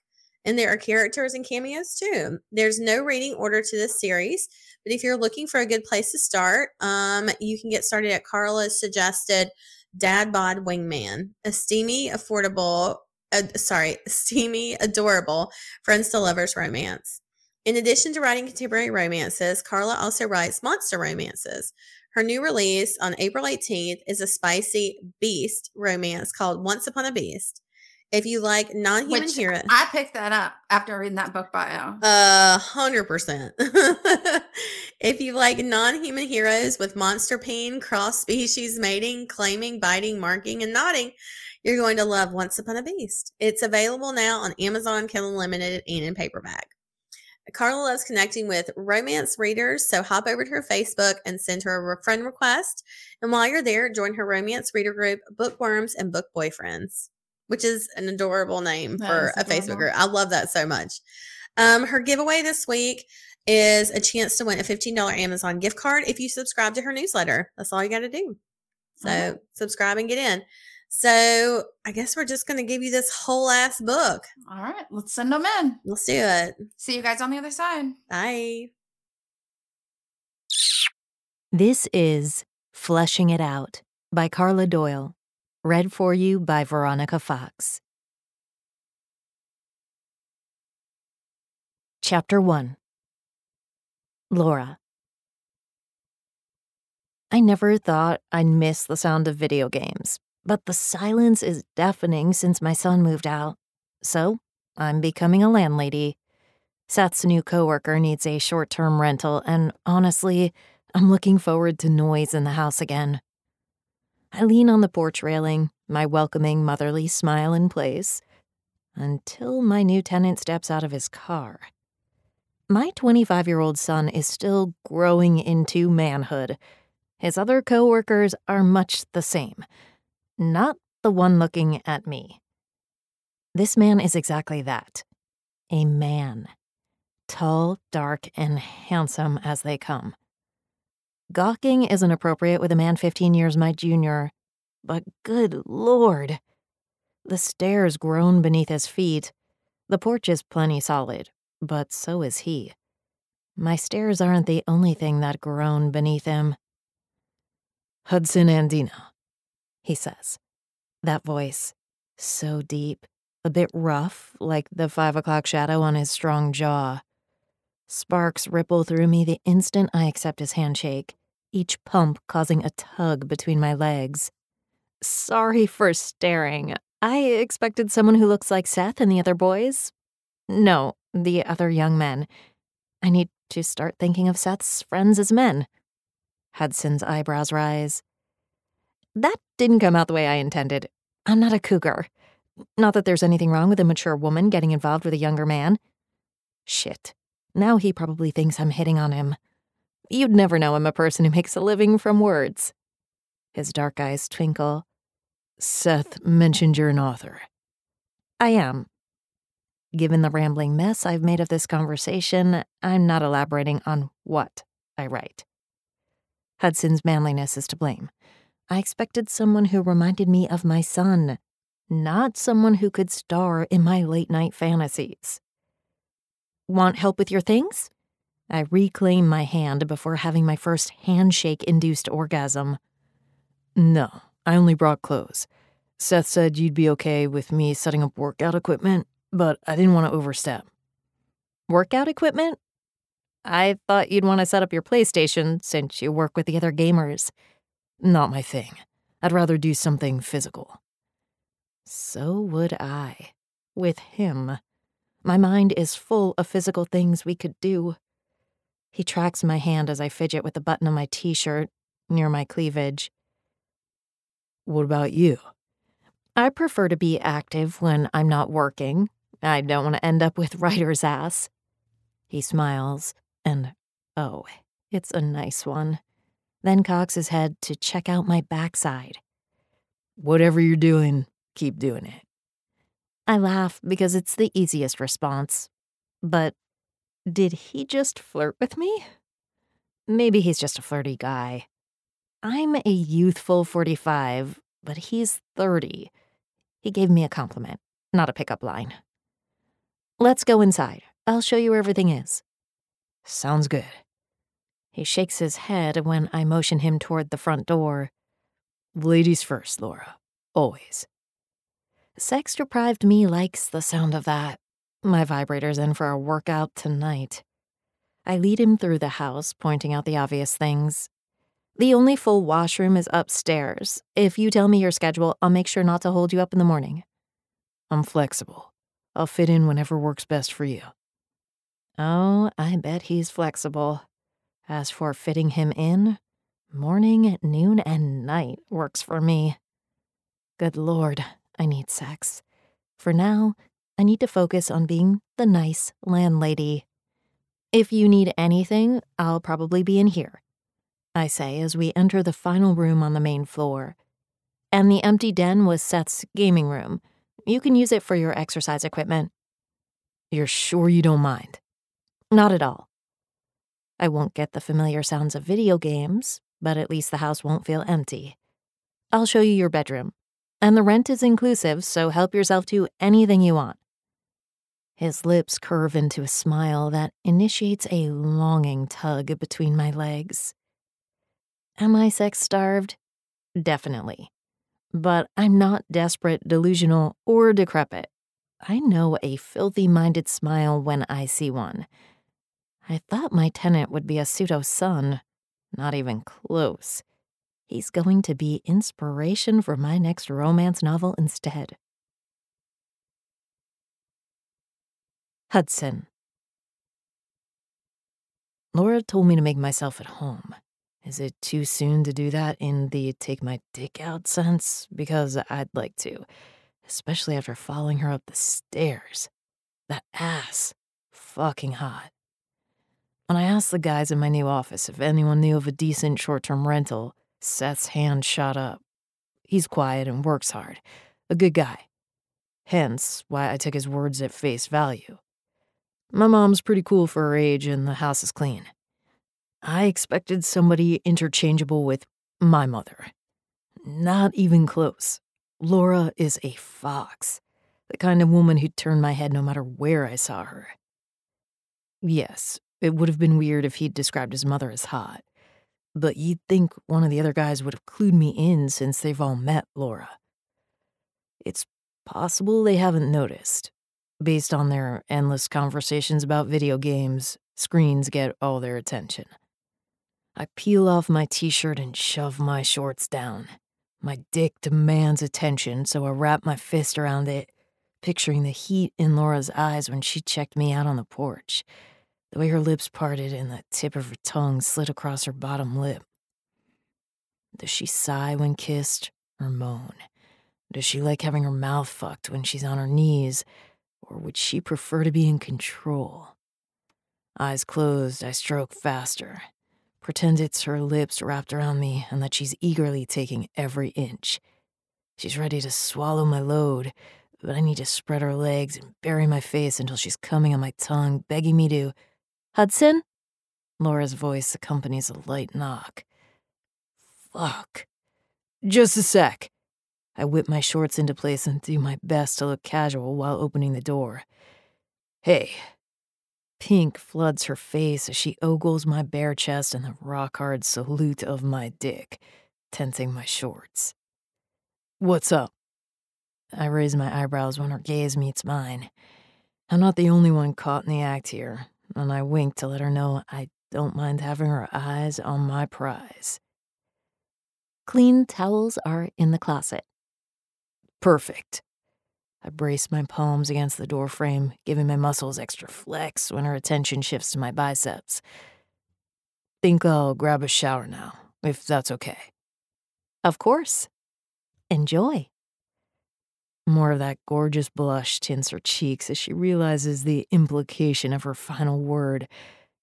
And there are characters and cameos too. There's no reading order to this series, but if you're looking for a good place to start, um, you can get started at Karla's suggested Dad Bod Wingman, a steamy, affordable, uh, sorry, steamy, adorable friends to lovers romance. In addition to writing contemporary romances, Karla also writes monster romances. Her new release on April 18th is a spicy beast romance called Once Upon a Beast. If you like non-human Which hero, I picked that up after reading that book bio. a hundred percent. If you like non-human heroes with monster pain, cross-species mating, claiming, biting, marking, and knotting, you're going to love Once Upon a Beast. It's available now on Amazon, Kindle Unlimited, and in paperback. Karla loves connecting with romance readers, so hop over to her Facebook and send her a friend request. And while you're there, join her romance reader group, Bookworms and Book Boyfriends, which is an adorable name That for a Facebook group. I love that so much. Um, her giveaway this week is a chance to win a $15 Amazon gift card if you subscribe to her newsletter. That's all you got to do. So subscribe and get in. So I guess we're just going to give you this whole ass book. All right, let's send them in. Let's do it. See you guys on the other side. Bye. This is Fleshing It Out by Karla Doyle, read for you by Veronica Fox. Chapter 1 Laura. I never thought I'd miss the sound of video games, but the silence is deafening since my son moved out. So, I'm becoming a landlady. Seth's new coworker needs a short term rental, and honestly, I'm looking forward to noise in the house again. I lean on the porch railing, my welcoming motherly smile in place, until my new tenant steps out of his car. My 25 year old son is still growing into manhood. His other coworkers are much the same, not the one looking at me. This man is exactly that a man. Tall, dark, and handsome as they come. Gawking isn't appropriate with a man 15 years my junior, but good lord. The stairs groan beneath his feet. The porch is plenty solid, but so is he. My stairs aren't the only thing that groan beneath him. Hudson Andino, he says. That voice, so deep, a bit rough, like the five o'clock shadow on his strong jaw. Sparks ripple through me the instant I accept his handshake, each pump causing a tug between my legs. Sorry for staring. I expected someone who looks like Seth and the other boys. No, the other young men. I need to start thinking of Seth's friends as men. Hudson's eyebrows rise. That didn't come out the way I intended. I'm not a cougar. Not that there's anything wrong with a mature woman getting involved with a younger man. Shit. Now he probably thinks I'm hitting on him. You'd never know I'm a person who makes a living from words. His dark eyes twinkle. Seth mentioned you're an author. I am. Given the rambling mess I've made of this conversation, I'm not elaborating on what I write. Hudson's manliness is to blame. I expected someone who reminded me of my son, not someone who could star in my late night fantasies. Want help with your things? I reclaim my hand before having my first handshake induced orgasm. No, I only brought clothes. Seth said you'd be okay with me setting up workout equipment, but I didn't want to overstep. Workout equipment? I thought you'd want to set up your PlayStation since you work with the other gamers. Not my thing. I'd rather do something physical. So would I. With him. My mind is full of physical things we could do. He tracks my hand as I fidget with the button on my t shirt near my cleavage. What about you? I prefer to be active when I'm not working. I don't want to end up with writer's ass. He smiles, and oh, it's a nice one. Then cocks his head to check out my backside. Whatever you're doing, keep doing it. I laugh because it's the easiest response. But did he just flirt with me? Maybe he's just a flirty guy. I'm a youthful 45, but he's 30. He gave me a compliment, not a pickup line. Let's go inside. I'll show you where everything is. Sounds good. He shakes his head when I motion him toward the front door. Ladies first, Laura. Always. Sex deprived me likes the sound of that. My vibrator's in for a workout tonight. I lead him through the house, pointing out the obvious things. The only full washroom is upstairs. If you tell me your schedule, I'll make sure not to hold you up in the morning. I'm flexible. I'll fit in whenever works best for you. Oh, I bet he's flexible. As for fitting him in, morning, noon, and night works for me. Good lord, I need sex. For now, I need to focus on being the nice landlady. If you need anything, I'll probably be in here. I say as we enter the final room on the main floor. And the empty den was Seth's gaming room. You can use it for your exercise equipment. You're sure you don't mind? Not at all. I won't get the familiar sounds of video games, but at least the house won't feel empty. I'll show you your bedroom. And the rent is inclusive, so help yourself to anything you want. His lips curve into a smile that initiates a longing tug between my legs. Am I sex starved? Definitely. But I'm not desperate, delusional, or decrepit. I know a filthy minded smile when I see one. I thought my tenant would be a pseudo son. Not even close. He's going to be inspiration for my next romance novel instead. Hudson. Laura told me to make myself at home. Is it too soon to do that in the take my dick out sense? Because I'd like to, especially after following her up the stairs. That ass. Fucking hot. When I asked the guys in my new office if anyone knew of a decent short term rental, Seth's hand shot up. He's quiet and works hard. A good guy. Hence, why I took his words at face value. My mom's pretty cool for her age, and the house is clean. I expected somebody interchangeable with my mother. Not even close. Laura is a fox, the kind of woman who'd turn my head no matter where I saw her. Yes, it would have been weird if he'd described his mother as hot, but you'd think one of the other guys would have clued me in since they've all met Laura. It's possible they haven't noticed. Based on their endless conversations about video games, screens get all their attention. I peel off my t shirt and shove my shorts down. My dick demands attention, so I wrap my fist around it, picturing the heat in Laura's eyes when she checked me out on the porch, the way her lips parted and the tip of her tongue slid across her bottom lip. Does she sigh when kissed or moan? Does she like having her mouth fucked when she's on her knees, or would she prefer to be in control? Eyes closed, I stroke faster, Pretend it's her lips wrapped around me and that she's eagerly taking every inch. She's ready to swallow my load, but I need to spread her legs and bury my face until she's coming on my tongue, begging me to. Hudson? Laura's voice accompanies a light knock. Fuck. Just a sec. I whip my shorts into place and do my best to look casual while opening the door. Hey, Pink floods her face as she ogles my bare chest and the rock hard salute of my dick, tensing my shorts. What's up? I raise my eyebrows when her gaze meets mine. I'm not the only one caught in the act here. And I wink to let her know I don't mind having her eyes on my prize. Clean towels are in the closet. Perfect. I brace my palms against the doorframe, giving my muscles extra flex when her attention shifts to my biceps. Think I'll grab a shower now, if that's okay. Of course. Enjoy. More of that gorgeous blush tints her cheeks as she realizes the implication of her final word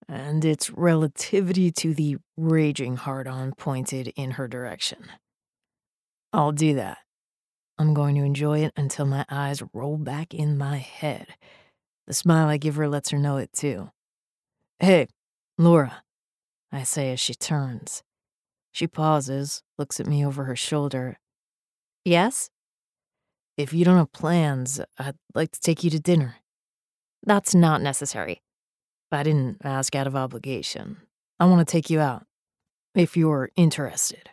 and its relativity to the raging hard on pointed in her direction. I'll do that. I'm going to enjoy it until my eyes roll back in my head. The smile I give her lets her know it too. Hey, Laura, I say as she turns. She pauses, looks at me over her shoulder. Yes? If you don't have plans, I'd like to take you to dinner. That's not necessary. I didn't ask out of obligation. I want to take you out, if you're interested.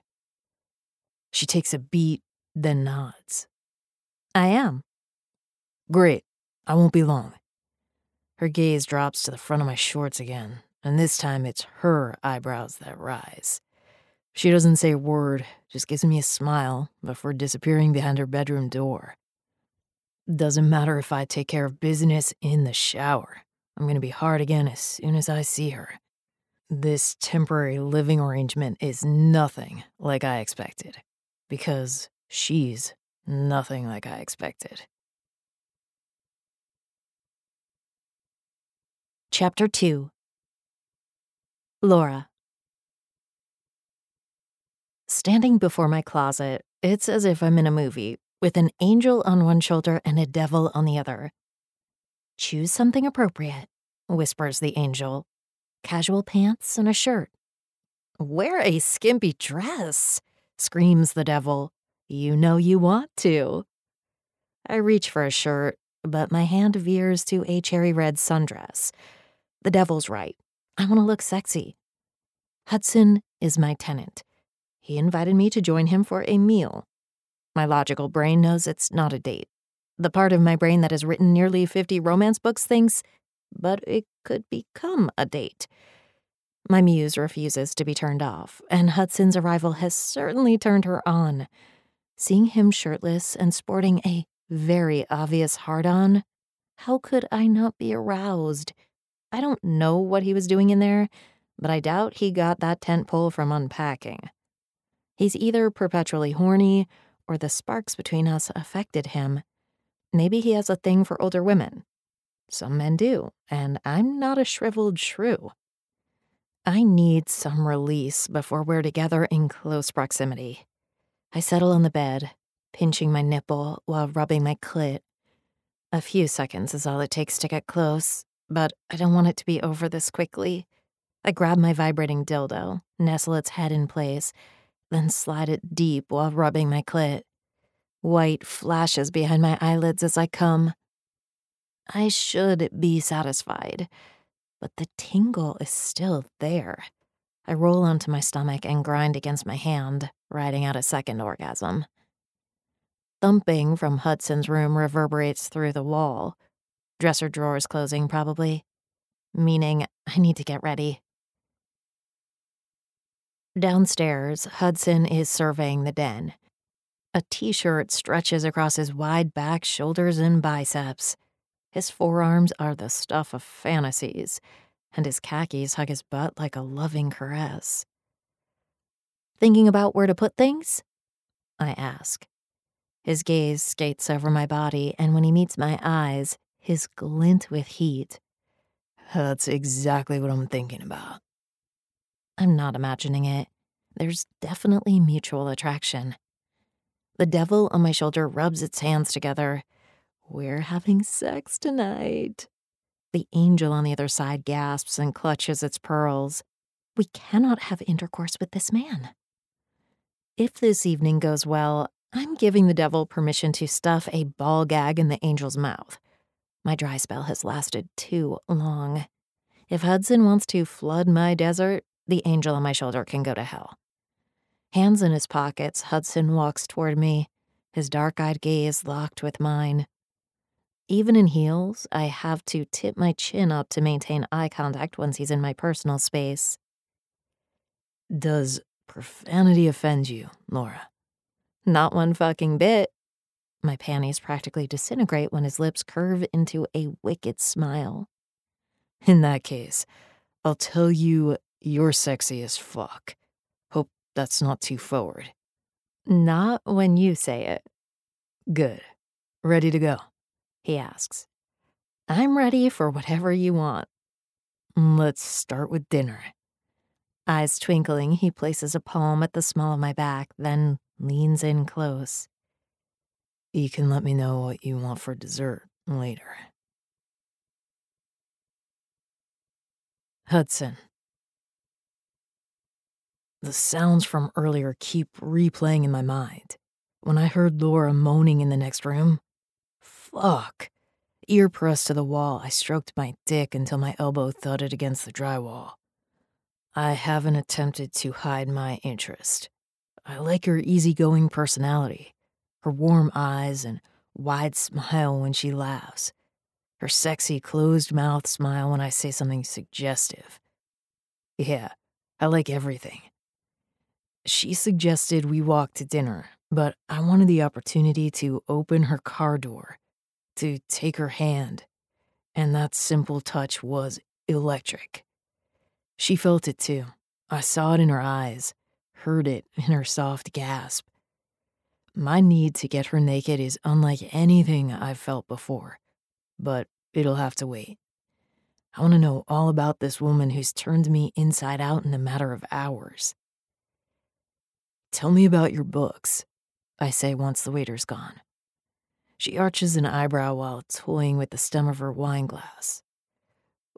She takes a beat, then nods. I am. Great. I won't be long. Her gaze drops to the front of my shorts again, and this time it's her eyebrows that rise. She doesn't say a word, just gives me a smile before disappearing behind her bedroom door. Doesn't matter if I take care of business in the shower. I'm gonna be hard again as soon as I see her. This temporary living arrangement is nothing like I expected, because she's nothing like I expected. Chapter 2 Laura Standing before my closet, it's as if I'm in a movie, with an angel on one shoulder and a devil on the other. Choose something appropriate, whispers the angel. Casual pants and a shirt. Wear a skimpy dress, screams the devil. You know you want to. I reach for a shirt, but my hand veers to a cherry red sundress. The devil's right. I want to look sexy. Hudson is my tenant. He invited me to join him for a meal. My logical brain knows it's not a date. The part of my brain that has written nearly 50 romance books thinks, but it could become a date. My muse refuses to be turned off, and Hudson's arrival has certainly turned her on. Seeing him shirtless and sporting a very obvious hard on, how could I not be aroused? I don't know what he was doing in there, but I doubt he got that tent pole from unpacking. He's either perpetually horny or the sparks between us affected him. Maybe he has a thing for older women. Some men do, and I'm not a shriveled shrew. I need some release before we're together in close proximity. I settle on the bed, pinching my nipple while rubbing my clit. A few seconds is all it takes to get close, but I don't want it to be over this quickly. I grab my vibrating dildo, nestle its head in place, then slide it deep while rubbing my clit. White flashes behind my eyelids as I come. I should be satisfied, but the tingle is still there. I roll onto my stomach and grind against my hand, riding out a second orgasm. Thumping from Hudson's room reverberates through the wall. Dresser drawers closing, probably. Meaning, I need to get ready. Downstairs, Hudson is surveying the den. A t shirt stretches across his wide back, shoulders, and biceps. His forearms are the stuff of fantasies, and his khakis hug his butt like a loving caress. Thinking about where to put things? I ask. His gaze skates over my body, and when he meets my eyes, his glint with heat. That's exactly what I'm thinking about. I'm not imagining it. There's definitely mutual attraction. The devil on my shoulder rubs its hands together. We're having sex tonight. The angel on the other side gasps and clutches its pearls. We cannot have intercourse with this man. If this evening goes well, I'm giving the devil permission to stuff a ball gag in the angel's mouth. My dry spell has lasted too long. If Hudson wants to flood my desert, the angel on my shoulder can go to hell. Hands in his pockets, Hudson walks toward me, his dark eyed gaze locked with mine. Even in heels, I have to tip my chin up to maintain eye contact once he's in my personal space. Does profanity offend you, Laura? Not one fucking bit. My panties practically disintegrate when his lips curve into a wicked smile. In that case, I'll tell you you're sexy as fuck. Hope that's not too forward. Not when you say it. Good. Ready to go? He asks. I'm ready for whatever you want. Let's start with dinner. Eyes twinkling, he places a palm at the small of my back, then leans in close. You can let me know what you want for dessert later. Hudson. The sounds from earlier keep replaying in my mind. When I heard Laura moaning in the next room, fuck. Ear pressed to the wall, I stroked my dick until my elbow thudded against the drywall. I haven't attempted to hide my interest. I like her easygoing personality, her warm eyes and wide smile when she laughs, her sexy closed mouth smile when I say something suggestive. Yeah, I like everything. She suggested we walk to dinner, but I wanted the opportunity to open her car door, to take her hand, and that simple touch was electric. She felt it too. I saw it in her eyes, heard it in her soft gasp. My need to get her naked is unlike anything I've felt before, but it'll have to wait. I want to know all about this woman who's turned me inside out in a matter of hours. Tell me about your books, I say once the waiter's gone. She arches an eyebrow while toying with the stem of her wine glass.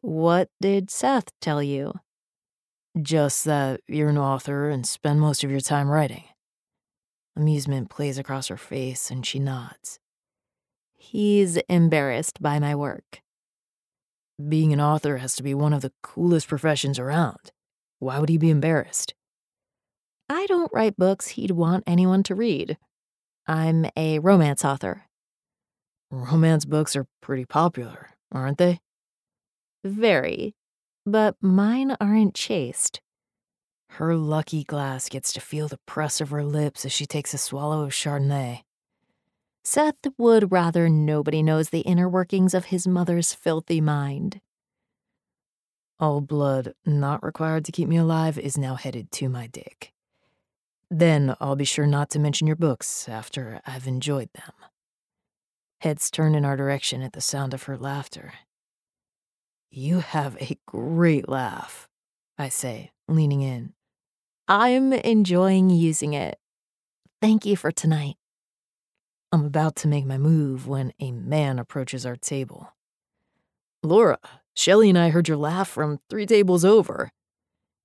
What did Seth tell you? Just that you're an author and spend most of your time writing. Amusement plays across her face and she nods. He's embarrassed by my work. Being an author has to be one of the coolest professions around. Why would he be embarrassed? I don't write books he'd want anyone to read. I'm a romance author. Romance books are pretty popular, aren't they? Very. But mine aren't chaste. Her lucky glass gets to feel the press of her lips as she takes a swallow of Chardonnay. Seth would rather nobody knows the inner workings of his mother's filthy mind. All blood not required to keep me alive is now headed to my dick. Then I'll be sure not to mention your books after I've enjoyed them. Heads turn in our direction at the sound of her laughter. You have a great laugh, I say, leaning in. I'm enjoying using it. Thank you for tonight. I'm about to make my move when a man approaches our table. Laura, Shelley and I heard your laugh from three tables over.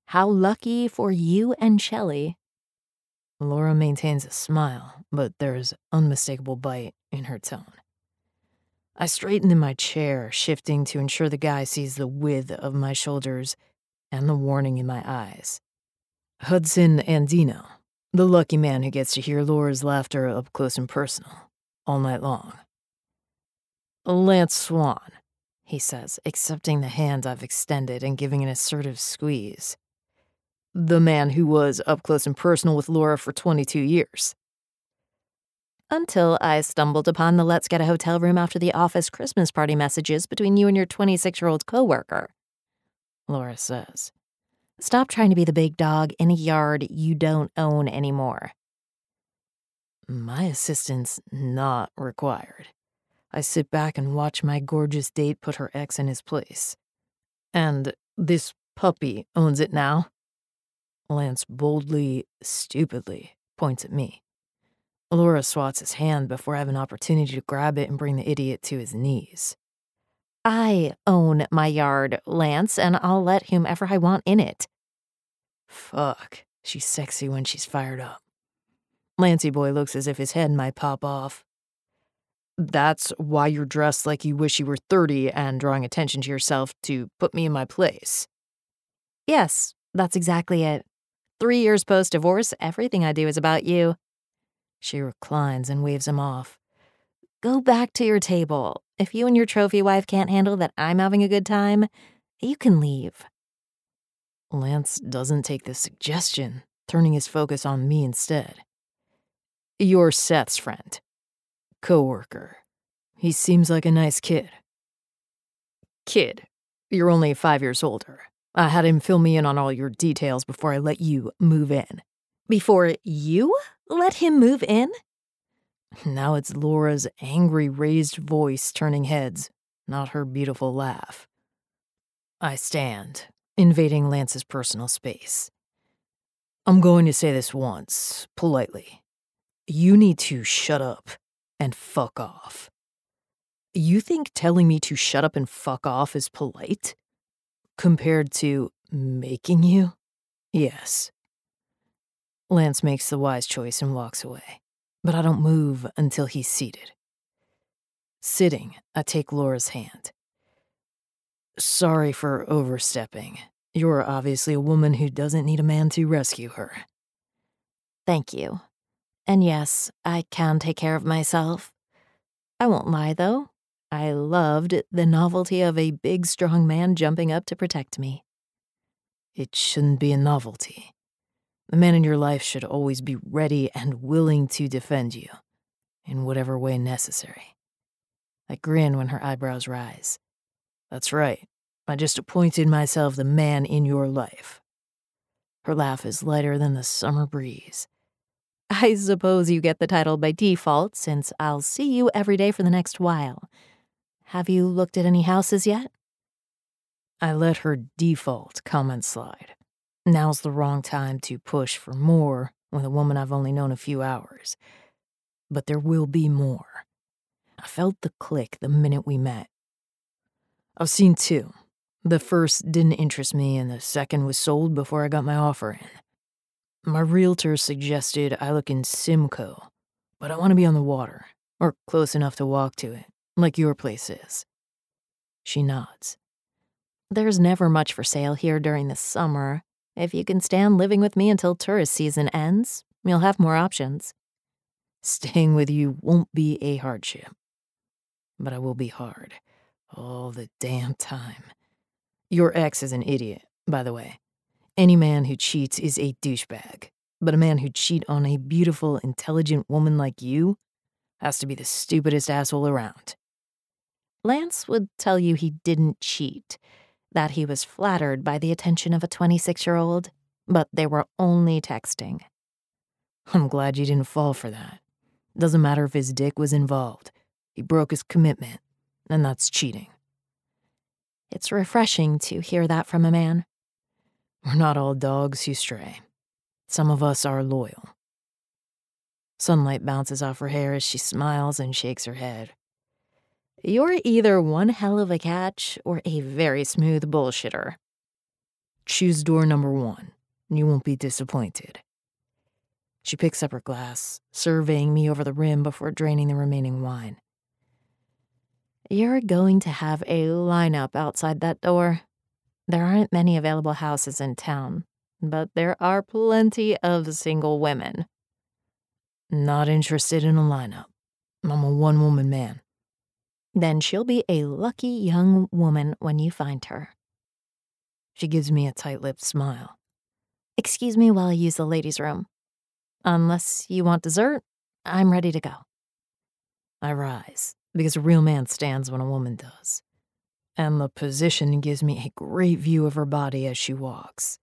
How lucky for you and Shelley. Laura maintains a smile, but there's unmistakable bite in her tone. I straighten in my chair, shifting to ensure the guy sees the width of my shoulders and the warning in my eyes. Hudson Andino, the lucky man who gets to hear Laura's laughter up close and personal, all night long. Lance Swan, he says, accepting the hand I've extended and giving an assertive squeeze the man who was up close and personal with Laura for 22 years. Until I stumbled upon the let's get a hotel room after the office Christmas party messages between you and your 26 year old coworker. Laura says. Stop trying to be the big dog in a yard you don't own anymore. My assistance not required. I sit back and watch my gorgeous date put her ex in his place. And this puppy owns it now? Lance boldly, stupidly points at me. Laura swats his hand before I have an opportunity to grab it and bring the idiot to his knees. I own my yard, Lance, and I'll let whomever I want in it. Fuck, she's sexy when she's fired up. Lancey boy looks as if his head might pop off. That's why you're dressed like you wish you were 30 and drawing attention to yourself to put me in my place. Yes, that's exactly it. Three years post divorce, everything I do is about you. She reclines and waves him off. Go back to your table. If you and your trophy wife can't handle that I'm having a good time, you can leave. Lance doesn't take the suggestion, turning his focus on me instead. You're Seth's friend, coworker. He seems like a nice kid. Kid, you're only five years older. I had him fill me in on all your details before I let you move in. Before you let him move in? Now it's Laura's angry, raised voice turning heads, not her beautiful laugh. I stand, invading Lance's personal space. I'm going to say this once, politely. You need to shut up and fuck off. You think telling me to shut up and fuck off is polite? Compared to making you? Yes. Lance makes the wise choice and walks away, but I don't move until he's seated. Sitting, I take Laura's hand. Sorry for overstepping. You're obviously a woman who doesn't need a man to rescue her. Thank you. And yes, I can take care of myself. I won't lie, though. I loved the novelty of a big, strong man jumping up to protect me. It shouldn't be a novelty. The man in your life should always be ready and willing to defend you, in whatever way necessary. I grin when her eyebrows rise. That's right. I just appointed myself the man in your life. Her laugh is lighter than the summer breeze. I suppose you get the title by default, since I'll see you every day for the next while. Have you looked at any houses yet? I let her default comment slide. Now's the wrong time to push for more with a woman I've only known a few hours. But there will be more. I felt the click the minute we met. I've seen two. The first didn't interest me, and the second was sold before I got my offer in. My realtor suggested I look in Simcoe, but I want to be on the water, or close enough to walk to it like your place is. She nods. There's never much for sale here during the summer. If you can stand living with me until tourist season ends, you'll have more options. Staying with you won't be a hardship. But I will be hard. All the damn time. Your ex is an idiot, by the way. Any man who cheats is a douchebag. But a man who cheat on a beautiful, intelligent woman like you has to be the stupidest asshole around. Lance would tell you he didn't cheat, that he was flattered by the attention of a 26 year old, but they were only texting. I'm glad you didn't fall for that. Doesn't matter if his dick was involved. He broke his commitment, and that's cheating. It's refreshing to hear that from a man. We're not all dogs who stray. Some of us are loyal. Sunlight bounces off her hair as she smiles and shakes her head. You're either one hell of a catch or a very smooth bullshitter. Choose door number one. And you won't be disappointed. She picks up her glass, surveying me over the rim before draining the remaining wine. You're going to have a lineup outside that door. There aren't many available houses in town, but there are plenty of single women. Not interested in a lineup. I'm a one woman man. Then she'll be a lucky young woman when you find her. She gives me a tight lipped smile. Excuse me while I use the ladies' room. Unless you want dessert, I'm ready to go. I rise, because a real man stands when a woman does. And the position gives me a great view of her body as she walks.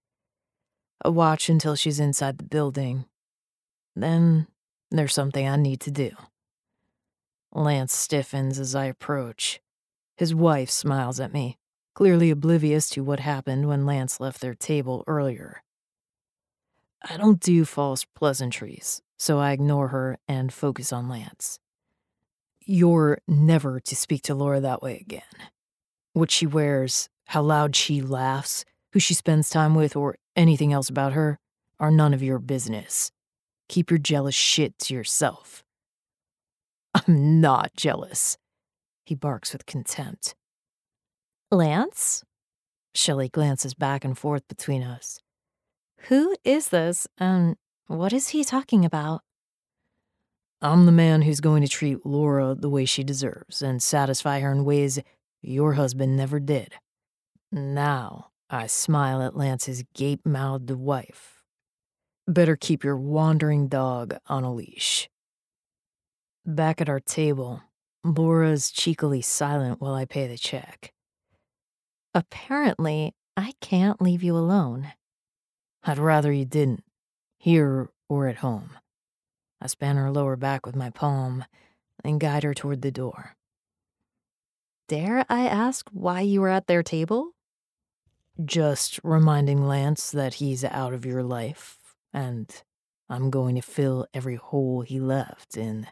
I watch until she's inside the building. Then there's something I need to do. Lance stiffens as I approach. His wife smiles at me, clearly oblivious to what happened when Lance left their table earlier. I don't do false pleasantries, so I ignore her and focus on Lance. You're never to speak to Laura that way again. What she wears, how loud she laughs, who she spends time with, or anything else about her are none of your business. Keep your jealous shit to yourself. I'm not jealous. He barks with contempt. Lance? Shelley glances back and forth between us. Who is this, and what is he talking about? I'm the man who's going to treat Laura the way she deserves and satisfy her in ways your husband never did. Now, I smile at Lance's gape mouthed wife. Better keep your wandering dog on a leash. Back at our table, Laura's cheekily silent while I pay the check. Apparently, I can't leave you alone. I'd rather you didn't, here or at home. I span her lower back with my palm and guide her toward the door. Dare I ask why you were at their table? Just reminding Lance that he's out of your life, and I'm going to fill every hole he left in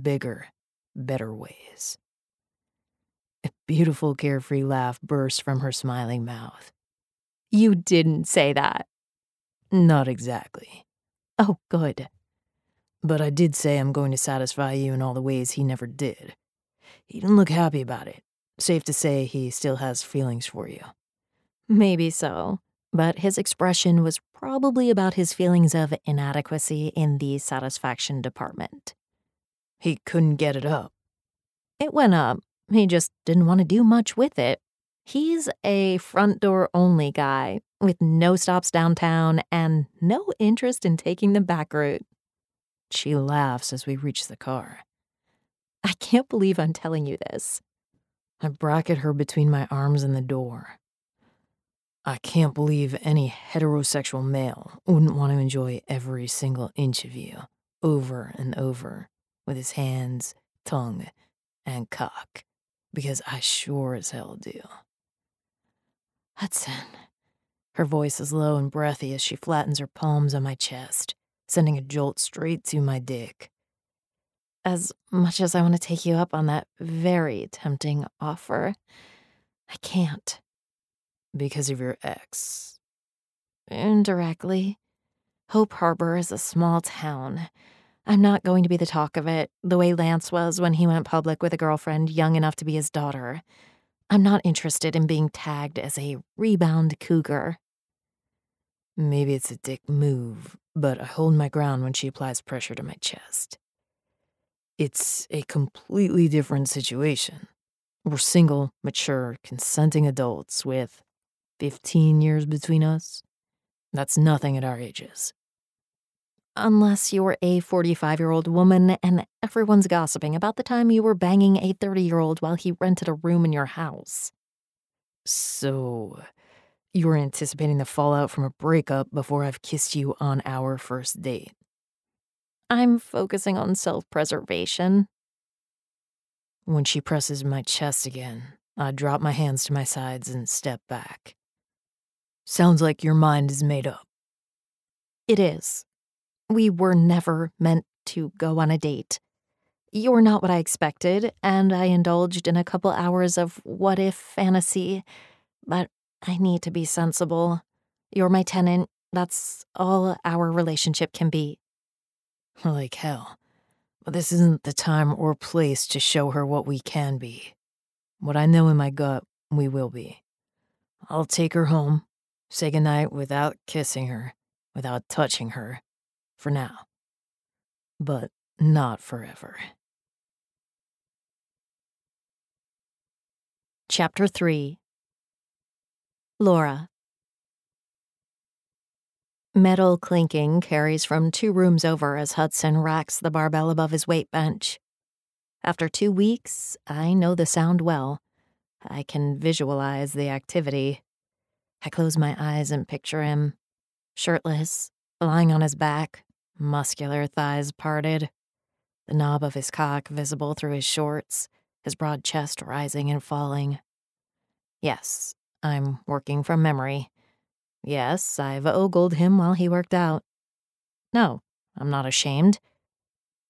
bigger, better ways. A beautiful, carefree laugh burst from her smiling mouth. You didn't say that. Not exactly. Oh, good. But I did say I'm going to satisfy you in all the ways he never did. He didn't look happy about it. Safe to say he still has feelings for you. Maybe so, but his expression was probably about his feelings of inadequacy in the satisfaction department. He couldn't get it up. It went up. He just didn't want to do much with it. He's a front door only guy with no stops downtown and no interest in taking the back route. She laughs as we reach the car. I can't believe I'm telling you this. I bracket her between my arms and the door. I can't believe any heterosexual male wouldn't want to enjoy every single inch of you, over and over, with his hands, tongue, and cock, because I sure as hell do. Hudson. Her voice is low and breathy as she flattens her palms on my chest, sending a jolt straight to my dick. As much as I want to take you up on that very tempting offer, I can't. Because of your ex? Indirectly. Hope Harbor is a small town. I'm not going to be the talk of it, the way Lance was when he went public with a girlfriend young enough to be his daughter. I'm not interested in being tagged as a rebound cougar. Maybe it's a dick move, but I hold my ground when she applies pressure to my chest. It's a completely different situation. We're single, mature, consenting adults with 15 years between us. That's nothing at our ages. Unless you're a 45 year old woman and everyone's gossiping about the time you were banging a 30 year old while he rented a room in your house. So, you were anticipating the fallout from a breakup before I've kissed you on our first date. I'm focusing on self preservation. When she presses my chest again, I drop my hands to my sides and step back. Sounds like your mind is made up. It is. We were never meant to go on a date. You're not what I expected, and I indulged in a couple hours of what if fantasy, but I need to be sensible. You're my tenant. That's all our relationship can be. Like hell. But this isn't the time or place to show her what we can be. What I know in my gut, we will be. I'll take her home, say goodnight without kissing her, without touching her, for now. But not forever. Chapter 3 Laura Metal clinking carries from two rooms over as Hudson racks the barbell above his weight bench. After two weeks, I know the sound well. I can visualize the activity. I close my eyes and picture him, shirtless, lying on his back, muscular thighs parted, the knob of his cock visible through his shorts, his broad chest rising and falling. Yes, I'm working from memory. Yes, I've ogled him while he worked out. No, I'm not ashamed.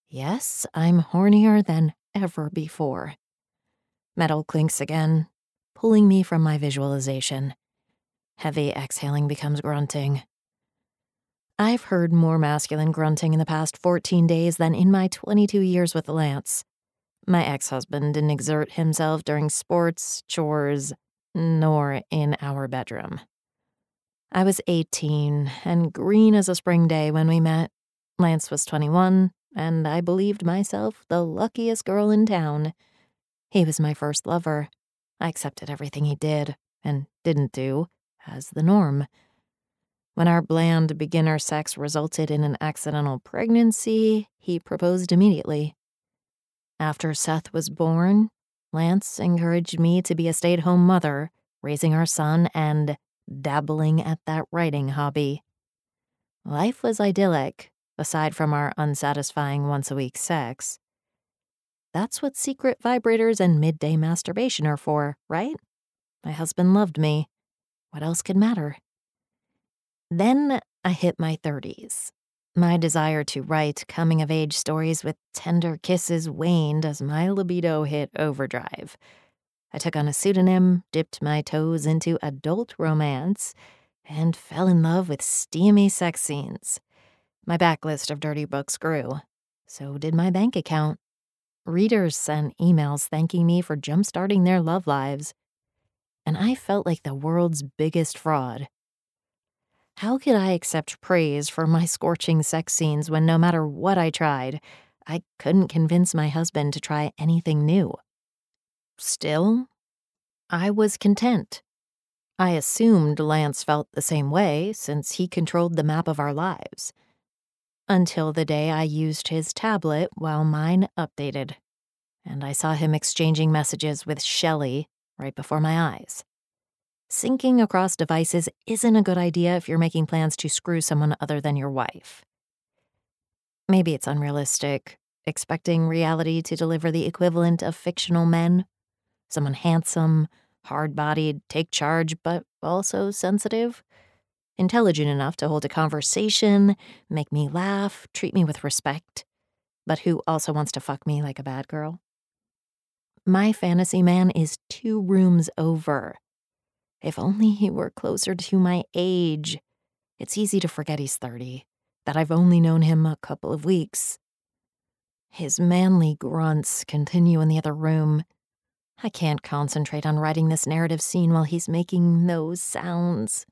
Yes, I'm hornier than ever before. Metal clinks again, pulling me from my visualization. Heavy exhaling becomes grunting. I've heard more masculine grunting in the past 14 days than in my 22 years with Lance. My ex husband didn't exert himself during sports, chores, nor in our bedroom. I was 18 and green as a spring day when we met. Lance was 21, and I believed myself the luckiest girl in town. He was my first lover. I accepted everything he did and didn't do as the norm. When our bland beginner sex resulted in an accidental pregnancy, he proposed immediately. After Seth was born, Lance encouraged me to be a stay at home mother, raising our son and dabbling at that writing hobby. Life was idyllic, aside from our unsatisfying once a week sex. That's what secret vibrators and midday masturbation are for, right? My husband loved me. What else could matter? Then I hit my 30s. My desire to write coming of age stories with tender kisses waned as my libido hit overdrive. I took on a pseudonym, dipped my toes into adult romance, and fell in love with steamy sex scenes. My backlist of dirty books grew. So did my bank account. Readers sent emails thanking me for jumpstarting their love lives. And I felt like the world's biggest fraud. How could I accept praise for my scorching sex scenes when no matter what I tried, I couldn't convince my husband to try anything new? Still, I was content. I assumed Lance felt the same way since he controlled the map of our lives until the day I used his tablet while mine updated, and I saw him exchanging messages with Shelley right before my eyes. Syncing across devices isn't a good idea if you're making plans to screw someone other than your wife. Maybe it's unrealistic, expecting reality to deliver the equivalent of fictional men. Someone handsome, hard bodied, take charge, but also sensitive intelligent enough to hold a conversation, make me laugh, treat me with respect, but who also wants to fuck me like a bad girl. My fantasy man is two rooms over. If only he were closer to my age. It's easy to forget he's 30, that I've only known him a couple of weeks. His manly grunts continue in the other room. I can't concentrate on writing this narrative scene while he's making those sounds.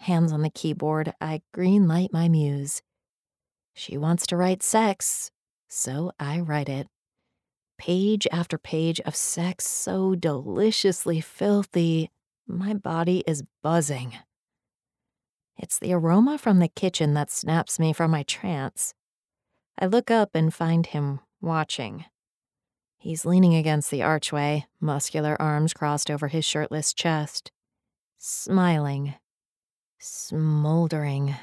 Hands on the keyboard, I greenlight my muse. She wants to write sex, so I write it. Page after page of sex so deliciously filthy, my body is buzzing. It's the aroma from the kitchen that snaps me from my trance. I look up and find him watching. He's leaning against the archway, muscular arms crossed over his shirtless chest, smiling smoldering.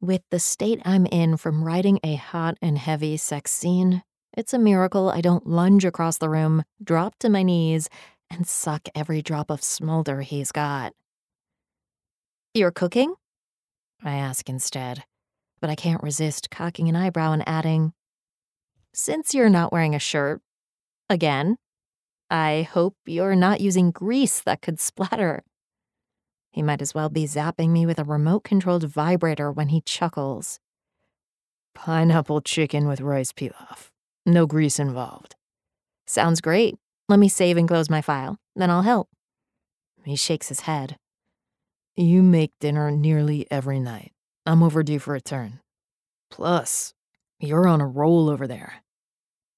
With the state I'm in from writing a hot and heavy sex scene, it's a miracle I don't lunge across the room, drop to my knees, and suck every drop of smolder he's got. You're cooking? I ask instead, but I can't resist cocking an eyebrow and adding, Since you're not wearing a shirt, again, I hope you're not using grease that could splatter. He might as well be zapping me with a remote controlled vibrator when he chuckles. Pineapple chicken with rice pilaf. No grease involved. Sounds great. Let me save and close my file, then I'll help. He shakes his head. You make dinner nearly every night. I'm overdue for a turn. Plus, you're on a roll over there.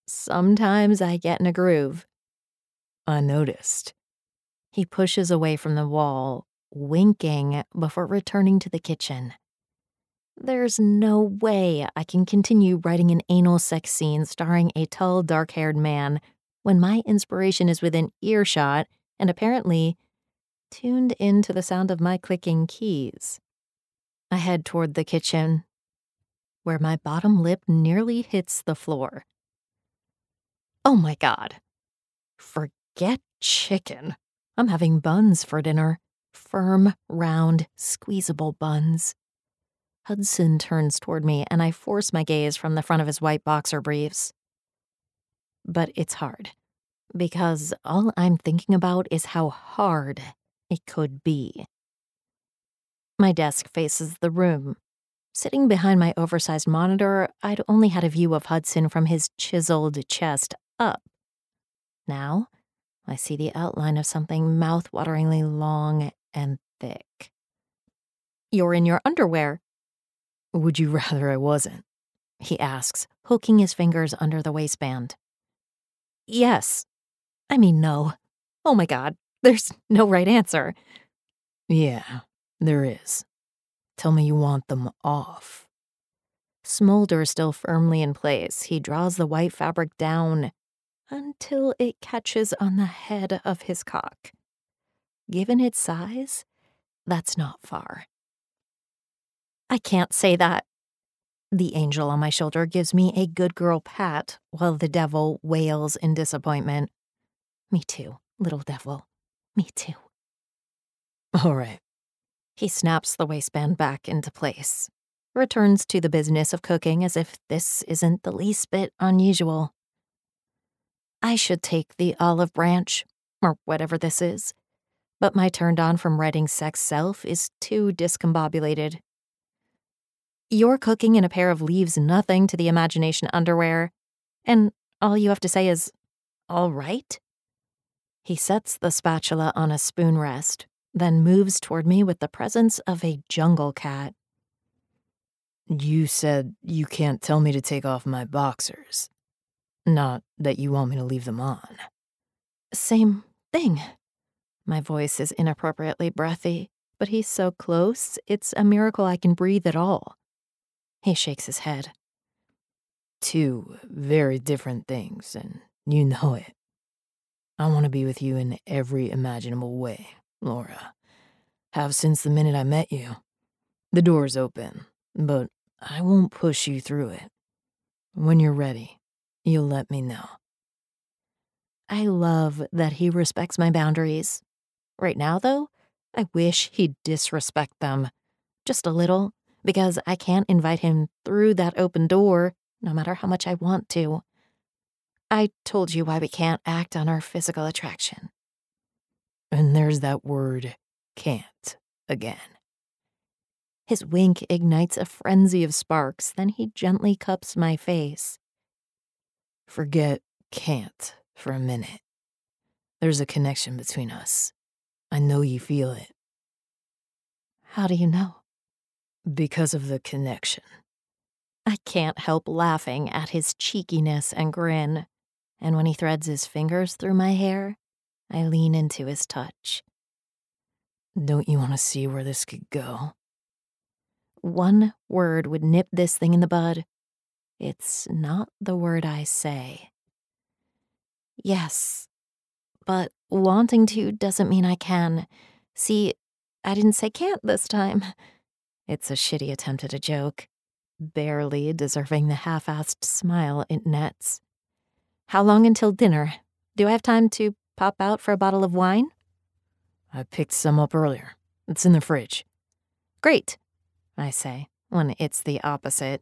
Sometimes I get in a groove. I noticed. He pushes away from the wall, winking before returning to the kitchen. There's no way I can continue writing an anal sex scene starring a tall, dark haired man when my inspiration is within earshot and apparently tuned in to the sound of my clicking keys. I head toward the kitchen, where my bottom lip nearly hits the floor. Oh my god. Forget chicken. I'm having buns for dinner firm, round, squeezable buns. Hudson turns toward me, and I force my gaze from the front of his white boxer briefs. But it's hard, because all I'm thinking about is how hard it could be. My desk faces the room. Sitting behind my oversized monitor, I'd only had a view of Hudson from his chiseled chest up. Now, I see the outline of something mouth-wateringly long and thick. You're in your underwear. Would you rather I wasn't? he asks, hooking his fingers under the waistband. Yes. I mean, no. Oh my god, there's no right answer. Yeah, there is. Tell me you want them off. Smolder still firmly in place, he draws the white fabric down until it catches on the head of his cock. Given its size, that's not far. I can't say that. The angel on my shoulder gives me a good girl pat while the devil wails in disappointment. Me too, little devil. Me too. All right. He snaps the waistband back into place, returns to the business of cooking as if this isn't the least bit unusual. I should take the olive branch, or whatever this is, but my turned on from Redding sex self is too discombobulated. You're cooking in a pair of leaves nothing to the imagination underwear, and all you have to say is, all right? He sets the spatula on a spoon rest, then moves toward me with the presence of a jungle cat. You said you can't tell me to take off my boxers. Not that you want me to leave them on. Same thing. My voice is inappropriately breathy, but he's so close, it's a miracle I can breathe at all. He shakes his head. Two very different things, and you know it. I want to be with you in every imaginable way, Laura. Have since the minute I met you. The door's open, but I won't push you through it. When you're ready, you'll let me know. I love that he respects my boundaries. Right now, though, I wish he'd disrespect them. Just a little, because I can't invite him through that open door, no matter how much I want to. I told you why we can't act on our physical attraction. And there's that word, can't, again. His wink ignites a frenzy of sparks, then he gently cups my face. Forget can't for a minute. There's a connection between us. I know you feel it. How do you know? Because of the connection. I can't help laughing at his cheekiness and grin and when he threads his fingers through my hair, I lean into his touch. Don't you want to see where this could go? One word would nip this thing in the bud. It's not the word I say. Yes, but wanting to doesn't mean I can. See, I didn't say can't this time. It's a shitty attempt at a joke, barely deserving the half assed smile it nets. How long until dinner? Do I have time to pop out for a bottle of wine? I picked some up earlier. It's in the fridge. Great, I say, when it's the opposite.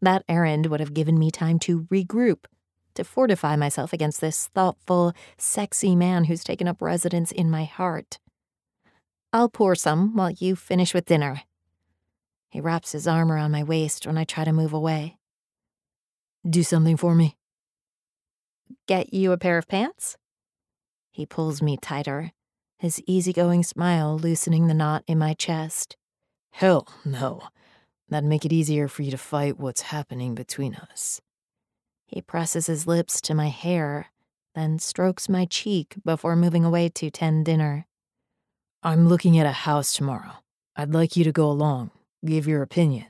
That errand would have given me time to regroup, to fortify myself against this thoughtful, sexy man who's taken up residence in my heart. I'll pour some while you finish with dinner. He wraps his arm around my waist when I try to move away. Do something for me? Get you a pair of pants? He pulls me tighter, his easygoing smile loosening the knot in my chest. Hell no. That'd make it easier for you to fight what's happening between us. He presses his lips to my hair, then strokes my cheek before moving away to tend dinner. I'm looking at a house tomorrow. I'd like you to go along, give your opinion.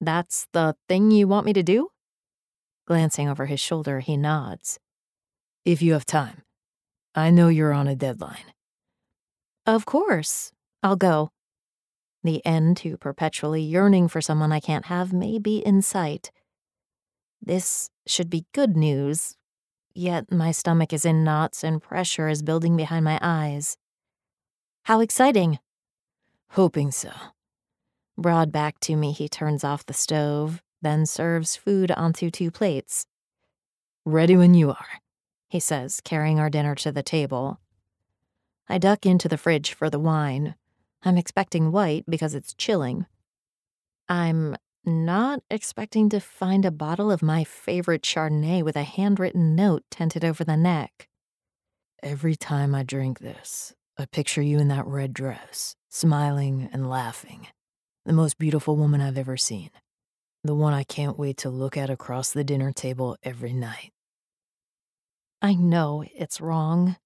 That's the thing you want me to do? Glancing over his shoulder, he nods. If you have time. I know you're on a deadline. Of course. I'll go. The end to perpetually yearning for someone I can't have may be in sight. This should be good news, yet my stomach is in knots and pressure is building behind my eyes. How exciting! Hoping so. Broad back to me, he turns off the stove, then serves food onto two plates. Ready when you are, he says, carrying our dinner to the table. I duck into the fridge for the wine. I'm expecting white because it's chilling. I'm not expecting to find a bottle of my favorite Chardonnay with a handwritten note tented over the neck. Every time I drink this, I picture you in that red dress, smiling and laughing. The most beautiful woman I've ever seen. The one I can't wait to look at across the dinner table every night. I know it's wrong,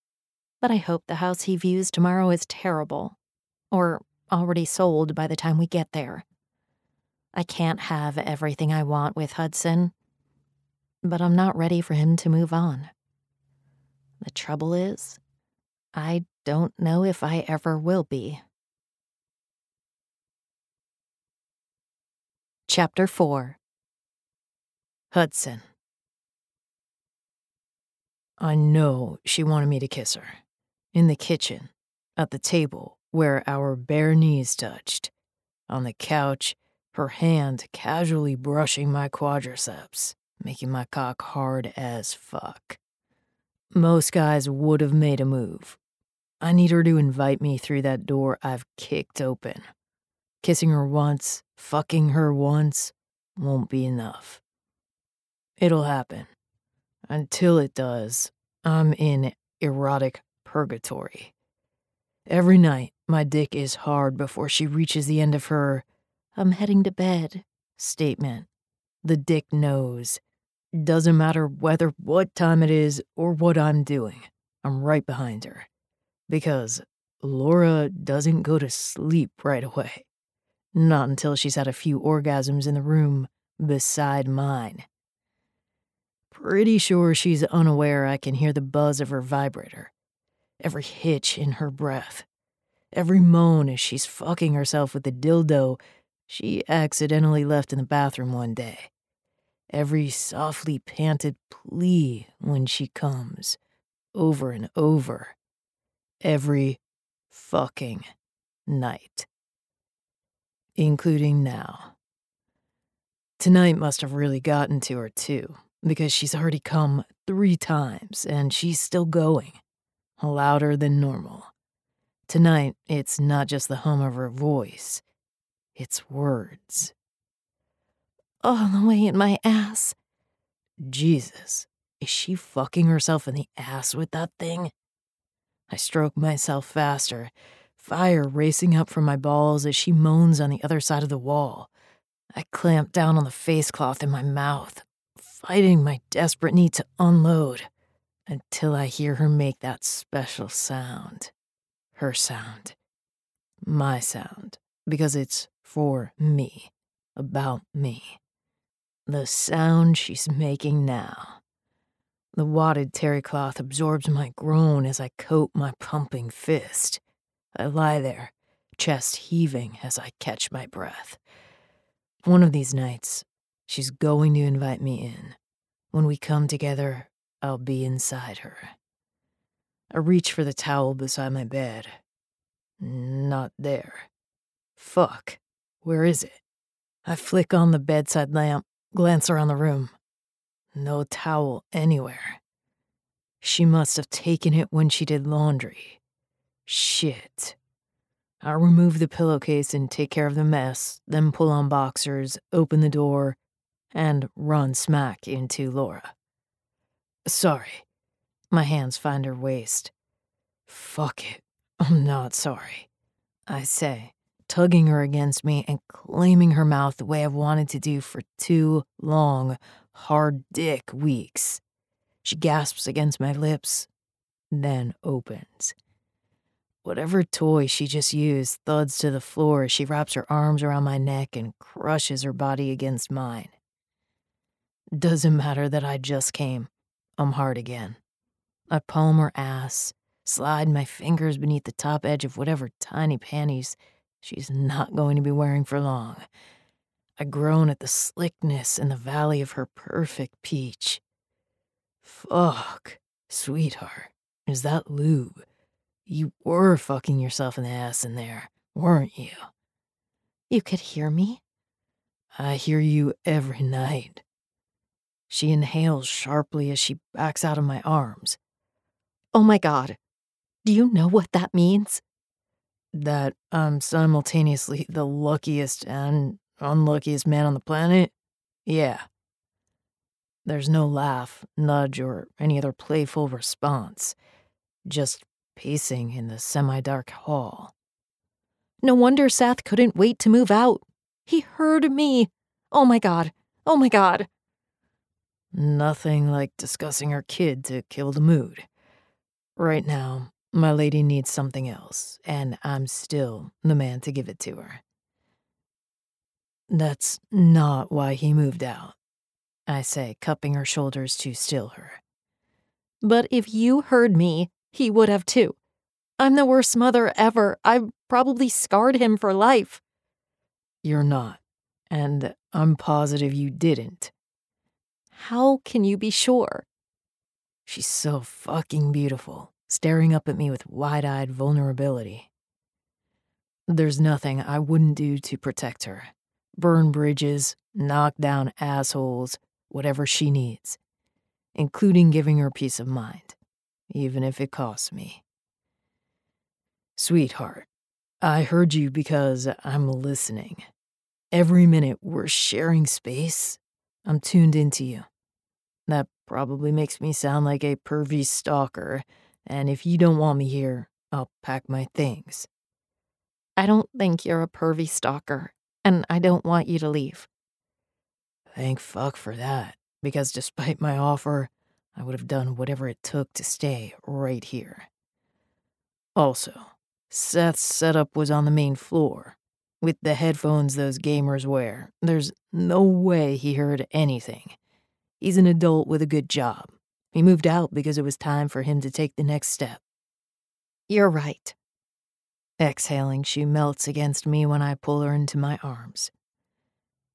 but I hope the house he views tomorrow is terrible. Or already sold by the time we get there. I can't have everything I want with Hudson, but I'm not ready for him to move on. The trouble is, I don't know if I ever will be. Chapter 4 Hudson. I know she wanted me to kiss her. In the kitchen, at the table where our bare knees touched, on the couch, her hand casually brushing my quadriceps, making my cock hard as fuck. Most guys would have made a move. I need her to invite me through that door I've kicked open. Kissing her once, fucking her once, won't be enough. It'll happen. Until it does, I'm in erotic purgatory. Every night, my dick is hard before she reaches the end of her, I'm heading to bed statement. The dick knows doesn't matter whether what time it is or what I'm doing. I'm right behind her. Because Laura doesn't go to sleep right away. Not until she's had a few orgasms in the room beside mine. Pretty sure she's unaware I can hear the buzz of her vibrator, every hitch in her breath, every moan as she's fucking herself with the dildo she accidentally left in the bathroom one day every softly panted plea when she comes, over and over, every fucking night, including now. Tonight must have really gotten to her, too, because she's already come three times and she's still going, louder than normal. Tonight, it's not just the hum of her voice, it's words all the way in my ass. Jesus, is she fucking herself in the ass with that thing? I stroke myself faster, fire racing up from my balls as she moans on the other side of the wall. I clamp down on the face cloth in my mouth, fighting my desperate need to unload until I hear her make that special sound. Her sound. My sound. Because it's for me. About me. The sound she's making now. The wadded terry cloth absorbs my groan as I coat my pumping fist. I lie there, chest heaving as I catch my breath. One of these nights, she's going to invite me in. When we come together, I'll be inside her. I reach for the towel beside my bed. Not there. Fuck. Where is it? I flick on the bedside lamp Glance around the room. No towel anywhere. She must have taken it when she did laundry. Shit. I'll remove the pillowcase and take care of the mess, then pull on boxers, open the door, and run smack into Laura. Sorry. My hands find her waist. Fuck it. I'm not sorry. I say, tugging her against me and claiming her mouth the way I've wanted to do for two long, hard dick weeks. She gasps against my lips, then opens. Whatever toy she just used thuds to the floor as she wraps her arms around my neck and crushes her body against mine. Doesn't matter that I just came. I'm hard again. I palm her ass, slide my fingers beneath the top edge of whatever tiny panties she's not going to be wearing for long. I groan at the slickness in the valley of her perfect peach. Fuck, sweetheart, is that lube? You were fucking yourself in the ass in there, weren't you? You could hear me? I hear you every night. She inhales sharply as she backs out of my arms. Oh my god. Do you know what that means? that I'm simultaneously the luckiest and unluckiest man on the planet? Yeah. There's no laugh, nudge, or any other playful response. Just pacing in the semi dark hall. No wonder Seth couldn't wait to move out. He heard me. Oh my god. Oh my god. Nothing like discussing her kid to kill the mood. Right now, my lady needs something else, and I'm still the man to give it to her. That's not why he moved out, I say, cupping her shoulders to still her. But if you heard me, he would have too. I'm the worst mother ever. I've probably scarred him for life. You're not, and I'm positive you didn't. How can you be sure? She's so fucking beautiful, staring up at me with wide eyed vulnerability. There's nothing I wouldn't do to protect her. Burn bridges, knock down assholes, whatever she needs, including giving her peace of mind, even if it costs me. Sweetheart, I heard you because I'm listening. Every minute we're sharing space, I'm tuned into you. That probably makes me sound like a pervy stalker, and if you don't want me here, I'll pack my things. I don't think you're a pervy stalker, and I don't want you to leave. Thank fuck for that, because despite my offer, I would have done whatever it took to stay right here. Also, Seth's setup was on the main floor, with the headphones those gamers wear, there's no way he heard anything. He's an adult with a good job. He moved out because it was time for him to take the next step. You're right. Exhaling, she melts against me when I pull her into my arms.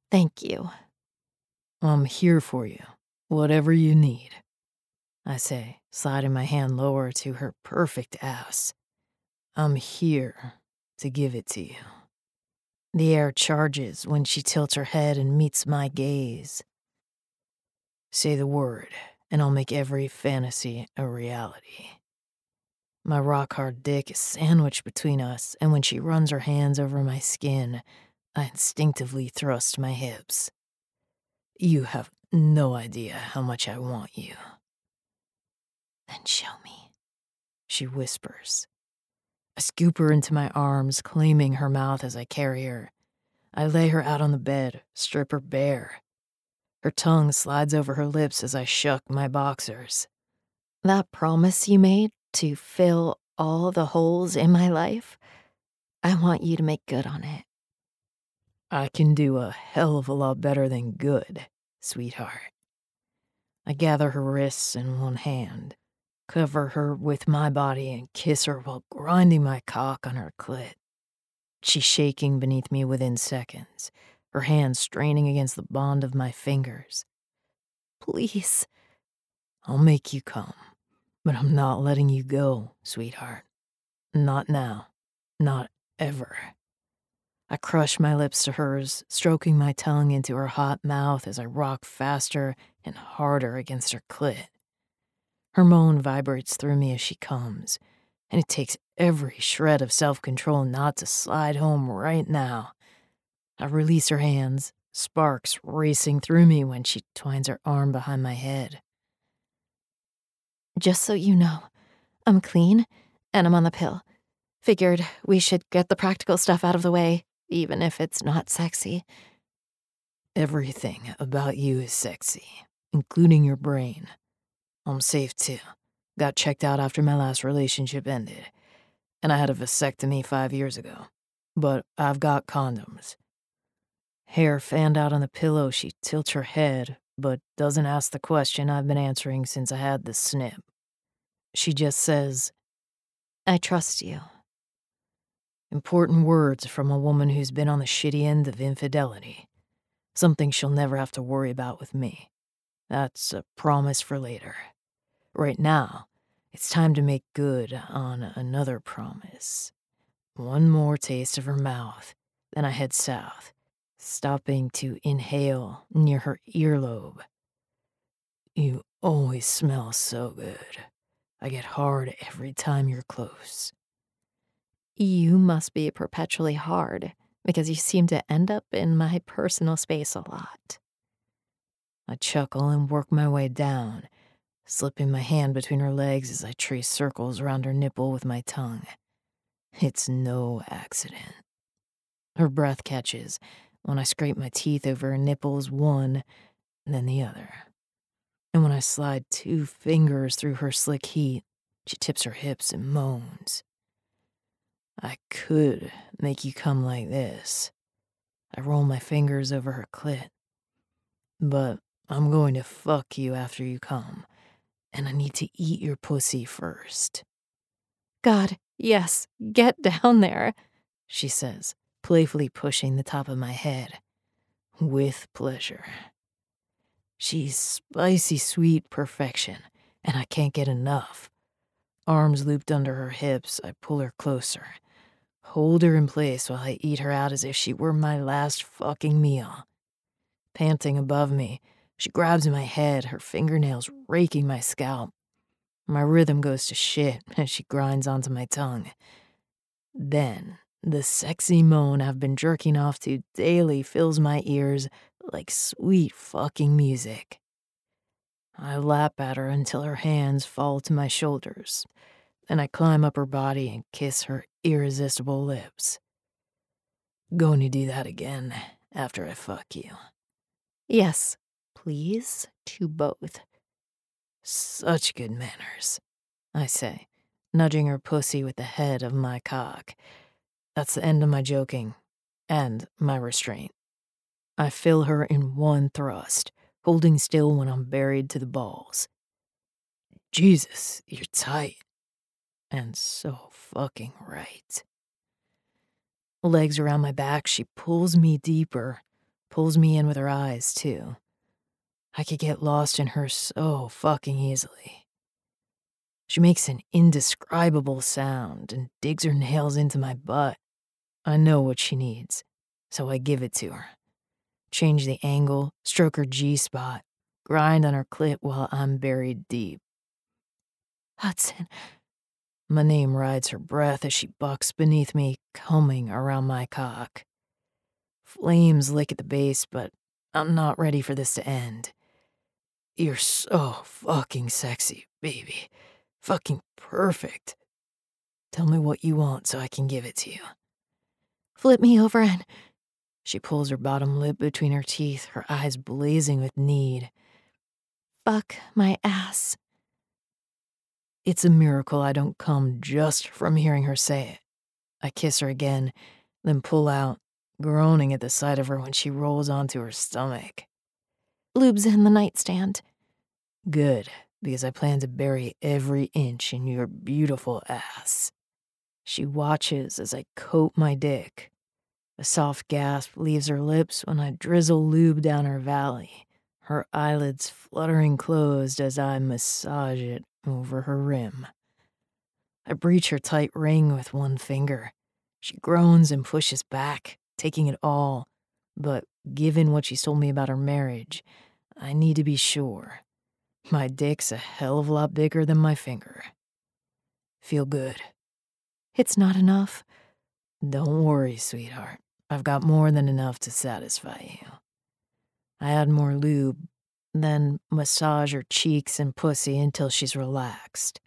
Thank you. I'm here for you, whatever you need. I say, sliding my hand lower to her perfect ass. I'm here to give it to you. The air charges when she tilts her head and meets my gaze. Say the word, and I'll make every fantasy a reality. My rock hard dick is sandwiched between us, and when she runs her hands over my skin, I instinctively thrust my hips. You have no idea how much I want you. Then show me, she whispers. I scoop her into my arms, claiming her mouth as I carry her. I lay her out on the bed, strip her bare. Her tongue slides over her lips as I shuck my boxers. That promise you made to fill all the holes in my life, I want you to make good on it. I can do a hell of a lot better than good, sweetheart. I gather her wrists in one hand cover her with my body and kiss her while grinding my cock on her clit. She's shaking beneath me within seconds, her hands straining against the bond of my fingers. Please. I'll make you come, but I'm not letting you go, sweetheart. Not now. Not ever. I crush my lips to hers, stroking my tongue into her hot mouth as I rock faster and harder against her clit. Her moan vibrates through me as she comes, and it takes every shred of self control not to slide home right now. I release her hands, sparks racing through me when she twines her arm behind my head. Just so you know, I'm clean and I'm on the pill. Figured we should get the practical stuff out of the way, even if it's not sexy. Everything about you is sexy, including your brain. I'm safe too. Got checked out after my last relationship ended. And I had a vasectomy five years ago. But I've got condoms. Hair fanned out on the pillow, she tilts her head, but doesn't ask the question I've been answering since I had the snip. She just says, I trust you. Important words from a woman who's been on the shitty end of infidelity. Something she'll never have to worry about with me. That's a promise for later. Right now, it's time to make good on another promise. One more taste of her mouth, then I head south, stopping to inhale near her earlobe. You always smell so good. I get hard every time you're close. You must be perpetually hard because you seem to end up in my personal space a lot. I chuckle and work my way down, slipping my hand between her legs as I trace circles around her nipple with my tongue. It's no accident. Her breath catches, when I scrape my teeth over her nipples one then the other. And when I slide two fingers through her slick heat, she tips her hips and moans. I could make you come like this. I roll my fingers over her clit. But I'm going to fuck you after you come, and I need to eat your pussy first. God, yes, get down there, she says, playfully pushing the top of my head. With pleasure. She's spicy sweet perfection, and I can't get enough. Arms looped under her hips, I pull her closer. Hold her in place while I eat her out as if she were my last fucking meal. Panting above me, she grabs my head, her fingernails raking my scalp. My rhythm goes to shit as she grinds onto my tongue. Then, the sexy moan I've been jerking off to daily fills my ears like sweet fucking music. I lap at her until her hands fall to my shoulders. Then I climb up her body and kiss her irresistible lips. Going to do that again after I fuck you. Yes, please, to both. Such good manners, I say, nudging her pussy with the head of my cock. That's the end of my joking and my restraint. I fill her in one thrust, holding still when I'm buried to the balls. Jesus, you're tight. And so fucking right. Legs around my back, she pulls me deeper, pulls me in with her eyes, too. I could get lost in her so fucking easily. She makes an indescribable sound and digs her nails into my butt. I know what she needs, so I give it to her change the angle, stroke her G spot, grind on her clit while I'm buried deep. Hudson. My name rides her breath as she bucks beneath me, combing around my cock. Flames lick at the base, but I'm not ready for this to end. You're so fucking sexy, baby. Fucking perfect. Tell me what you want so I can give it to you. Flip me over and she pulls her bottom lip between her teeth, her eyes blazing with need. Fuck my ass. It's a miracle I don't come just from hearing her say it. I kiss her again, then pull out, groaning at the sight of her when she rolls onto her stomach. Lube's in the nightstand. Good, because I plan to bury every inch in your beautiful ass. She watches as I coat my dick, a soft gasp leaves her lips when I drizzle lube down her valley, her eyelids fluttering closed as I massage it over her rim. I breach her tight ring with one finger. She groans and pushes back, taking it all. But given what she's told me about her marriage, I need to be sure. My dick's a hell of a lot bigger than my finger. Feel good. It's not enough. Don't worry, sweetheart. I've got more than enough to satisfy you. I add more lube, then massage her cheeks and pussy until she's relaxed,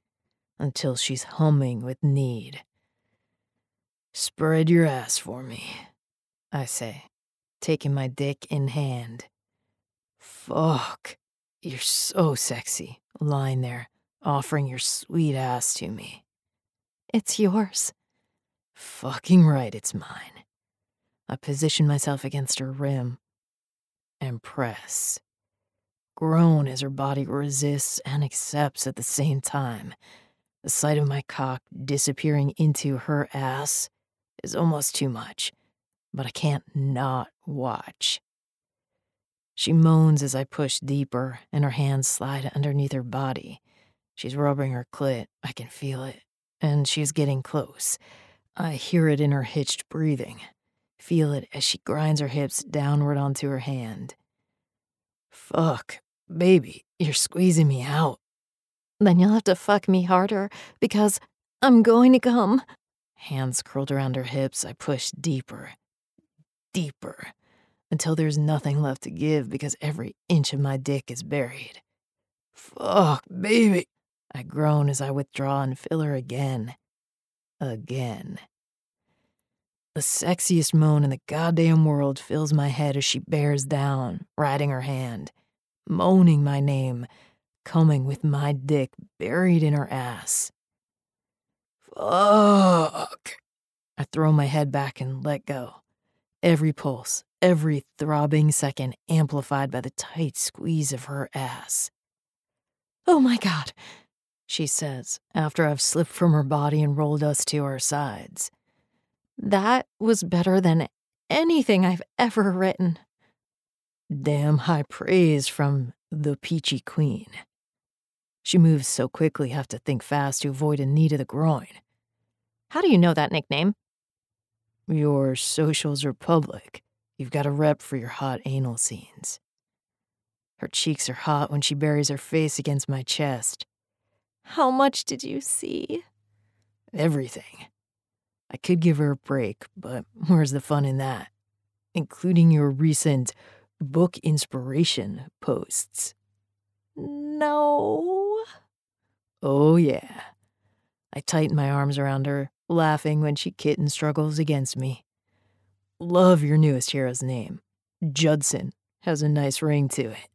until she's humming with need. Spread your ass for me, I say, taking my dick in hand. Fuck, you're so sexy, lying there, offering your sweet ass to me. It's yours. Fucking right, it's mine. I position myself against her rim and press. Groan as her body resists and accepts at the same time. The sight of my cock disappearing into her ass is almost too much, but I can't not watch. She moans as I push deeper, and her hands slide underneath her body. She's rubbing her clit, I can feel it, and she's getting close. I hear it in her hitched breathing. Feel it as she grinds her hips downward onto her hand. Fuck, baby, you're squeezing me out. Then you'll have to fuck me harder because I'm going to come. Hands curled around her hips, I push deeper, deeper, until there's nothing left to give because every inch of my dick is buried. Fuck, baby. I groan as I withdraw and fill her again. Again. The sexiest moan in the goddamn world fills my head as she bears down, riding her hand, moaning my name, coming with my dick buried in her ass. Fuck. I throw my head back and let go. Every pulse, every throbbing second amplified by the tight squeeze of her ass. Oh my god, she says, after I've slipped from her body and rolled us to our sides. That was better than anything I've ever written. Damn high praise from the peachy queen. She moves so quickly, have to think fast to avoid a knee to the groin. How do you know that nickname? Your socials are public. You've got a rep for your hot anal scenes. Her cheeks are hot when she buries her face against my chest. How much did you see? Everything. I could give her a break, but where's the fun in that? Including your recent book inspiration posts. No. Oh, yeah. I tighten my arms around her, laughing when she kitten struggles against me. Love your newest hero's name. Judson has a nice ring to it.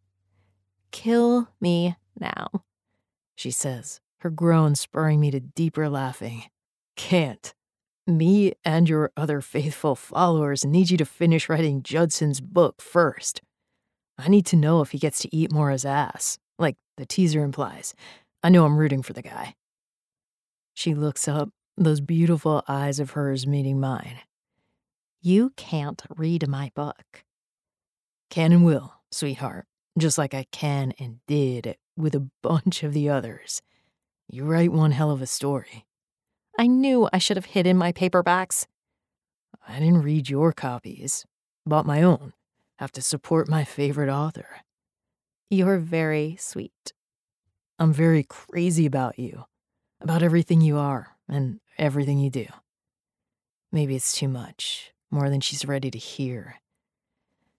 Kill me now, she says, her groan spurring me to deeper laughing. Can't. Me and your other faithful followers need you to finish writing Judson's book first. I need to know if he gets to eat Moira's ass, like the teaser implies. I know I'm rooting for the guy. She looks up, those beautiful eyes of hers meeting mine. You can't read my book. Can and will, sweetheart, just like I can and did with a bunch of the others. You write one hell of a story. I knew I should have hidden my paperbacks. I didn't read your copies, bought my own. Have to support my favorite author. You're very sweet. I'm very crazy about you, about everything you are and everything you do. Maybe it's too much, more than she's ready to hear.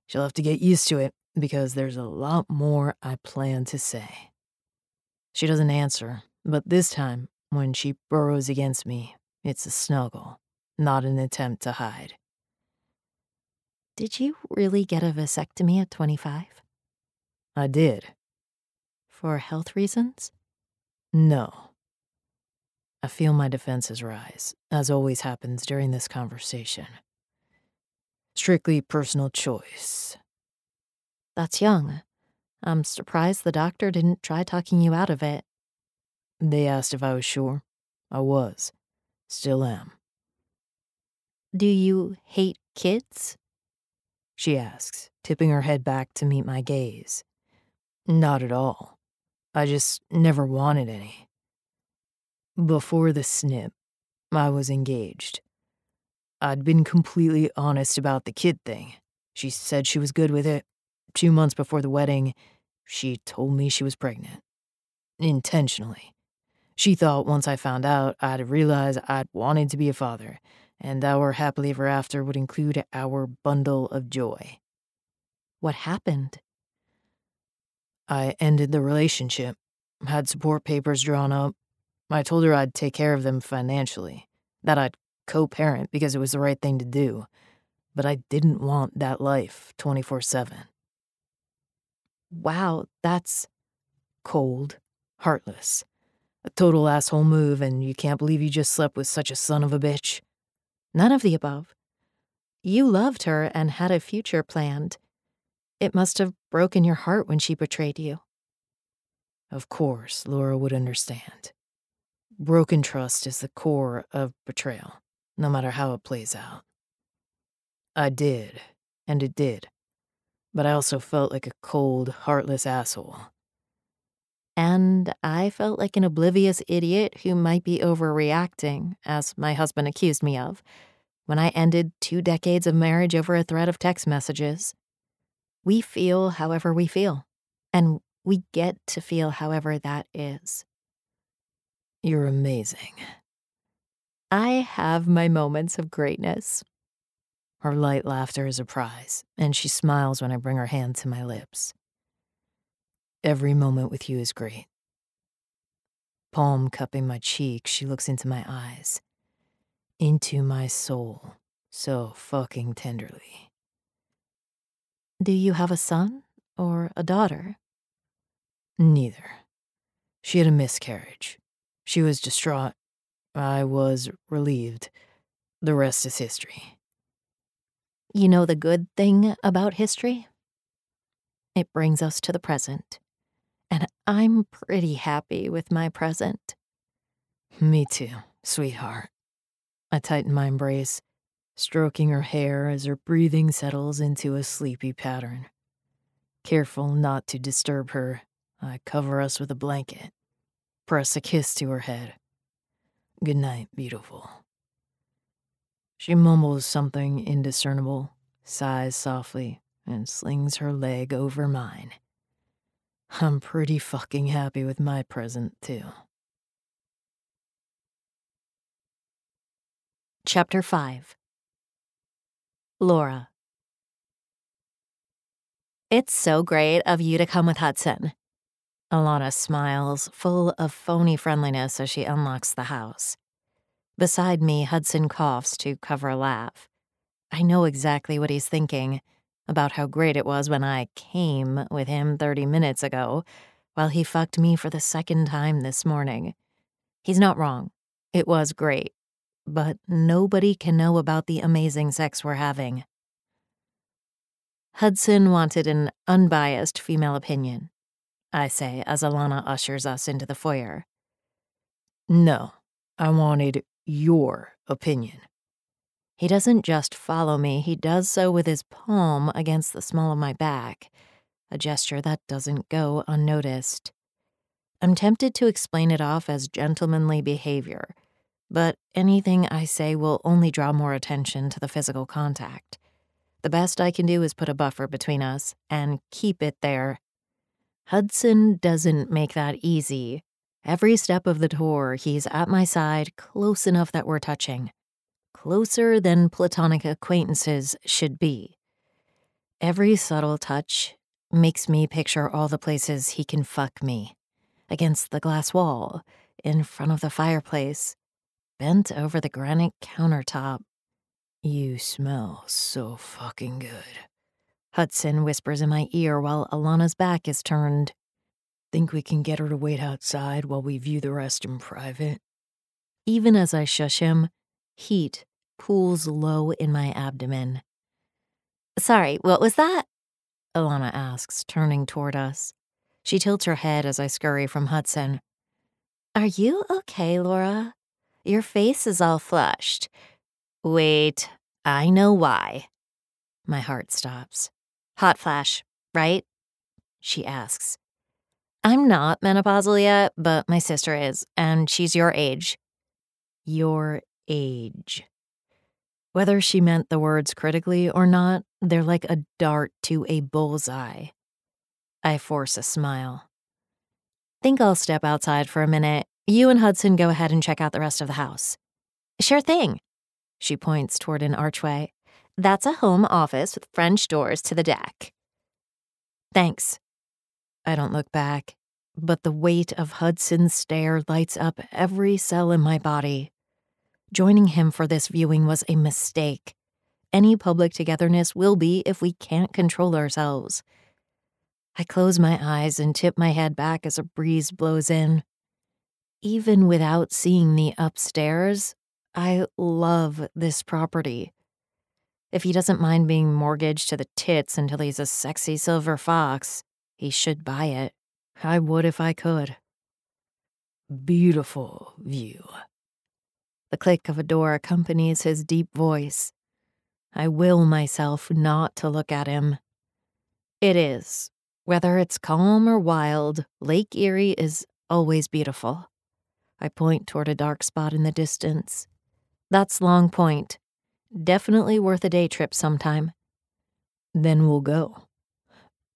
She'll have to get used to it because there's a lot more I plan to say. She doesn't answer, but this time, when she burrows against me, it's a snuggle, not an attempt to hide. Did you really get a vasectomy at 25? I did. For health reasons? No. I feel my defenses rise, as always happens during this conversation. Strictly personal choice. That's young. I'm surprised the doctor didn't try talking you out of it. They asked if I was sure. I was. Still am. Do you hate kids? She asks, tipping her head back to meet my gaze. Not at all. I just never wanted any. Before the snip, I was engaged. I'd been completely honest about the kid thing. She said she was good with it. Two months before the wedding, she told me she was pregnant. Intentionally. She thought once I found out, I'd realize I'd wanted to be a father, and our happily ever after would include our bundle of joy. What happened? I ended the relationship, had support papers drawn up. I told her I'd take care of them financially, that I'd co parent because it was the right thing to do, but I didn't want that life 24 7. Wow, that's cold, heartless. A total asshole move, and you can't believe you just slept with such a son of a bitch. None of the above. You loved her and had a future planned. It must have broken your heart when she betrayed you. Of course, Laura would understand. Broken trust is the core of betrayal, no matter how it plays out. I did, and it did. But I also felt like a cold, heartless asshole and I felt like an oblivious idiot who might be overreacting, as my husband accused me of, when I ended two decades of marriage over a thread of text messages. We feel however we feel, and we get to feel however that is. You're amazing. I have my moments of greatness. Her light laughter is a prize, and she smiles when I bring her hand to my lips. Every moment with you is great. Palm cupping my cheek, she looks into my eyes, into my soul, so fucking tenderly. Do you have a son or a daughter? Neither. She had a miscarriage. She was distraught. I was relieved. The rest is history. You know the good thing about history? It brings us to the present. And I'm pretty happy with my present. Me too, sweetheart. I tighten my embrace, stroking her hair as her breathing settles into a sleepy pattern. Careful not to disturb her, I cover us with a blanket, press a kiss to her head. Good night, beautiful. She mumbles something indiscernible, sighs softly, and slings her leg over mine. I'm pretty fucking happy with my present, too. Chapter 5 Laura It's so great of you to come with Hudson. Alana smiles, full of phony friendliness as she unlocks the house. Beside me, Hudson coughs to cover a laugh. I know exactly what he's thinking about how great it was when I came with him 30 minutes ago, while he fucked me for the second time this morning. He's not wrong. It was great. But nobody can know about the amazing sex we're having. Hudson wanted an unbiased female opinion, I say as Alana ushers us into the foyer. No, I wanted your opinion. He doesn't just follow me, he does so with his palm against the small of my back, a gesture that doesn't go unnoticed. I'm tempted to explain it off as gentlemanly behavior, but anything I say will only draw more attention to the physical contact. The best I can do is put a buffer between us and keep it there. Hudson doesn't make that easy, Every step of the tour, he's at my side, close enough that we're touching. Closer than platonic acquaintances should be. Every subtle touch makes me picture all the places he can fuck me against the glass wall, in front of the fireplace, bent over the granite countertop. You smell so fucking good. Hudson whispers in my ear while Alana's back is turned. Think we can get her to wait outside while we view the rest in private? Even as I shush him, heat pools low in my abdomen. Sorry, what was that? Alana asks, turning toward us. She tilts her head as I scurry from Hudson. Are you okay, Laura? Your face is all flushed. Wait, I know why. My heart stops. Hot flash, right? She asks, I'm not menopausal yet, but my sister is, and she's your age. Your age. Whether she meant the words critically or not, they're like a dart to a bullseye. I force a smile. Think I'll step outside for a minute. You and Hudson go ahead and check out the rest of the house. Sure thing. She points toward an archway. That's a home office with French doors to the deck. Thanks. I don't look back, but the weight of Hudson's stare lights up every cell in my body. Joining him for this viewing was a mistake. Any public togetherness will be if we can't control ourselves. I close my eyes and tip my head back as a breeze blows in. Even without seeing the upstairs, I love this property. If he doesn't mind being mortgaged to the tits until he's a sexy silver fox, he should buy it. I would if I could. Beautiful view. The click of a door accompanies his deep voice. I will myself not to look at him. It is. Whether it's calm or wild, Lake Erie is always beautiful. I point toward a dark spot in the distance. That's Long Point. Definitely worth a day trip sometime. Then we'll go.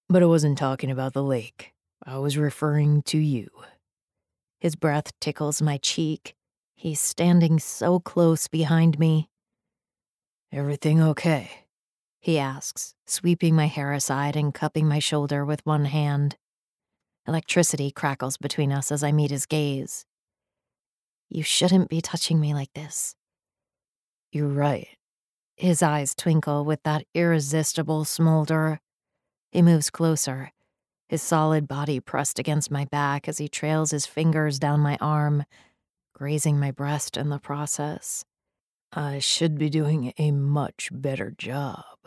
But I wasn't talking about the lake. I was referring to you. His breath tickles my cheek. He's standing so close behind me. Everything okay? He asks, sweeping my hair aside and cupping my shoulder with one hand. Electricity crackles between us as I meet his gaze. You shouldn't be touching me like this. You're right. His eyes twinkle with that irresistible smolder. He moves closer, his solid body pressed against my back as he trails his fingers down my arm, grazing my breast in the process. I should be doing a much better job.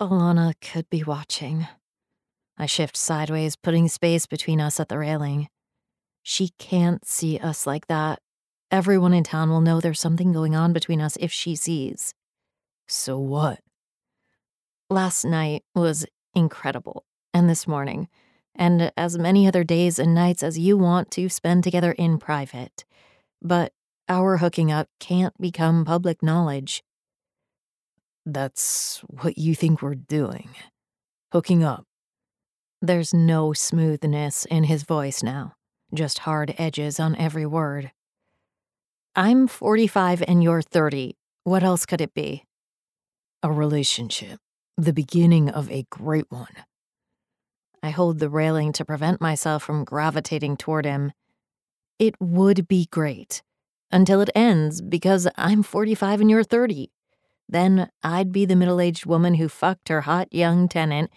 Alana could be watching. I shift sideways, putting space between us at the railing. She can't see us like that. Everyone in town will know there's something going on between us if she sees. So what? Last night was incredible, and this morning, and as many other days and nights as you want to spend together in private. But our hooking up can't become public knowledge. That's what you think we're doing. Hooking up. There's no smoothness in his voice now, just hard edges on every word. I'm 45 and you're 30. What else could it be? A relationship. The beginning of a great one. I hold the railing to prevent myself from gravitating toward him. It would be great until it ends because I'm 45 and you're 30. Then I'd be the middle aged woman who fucked her hot young tenant,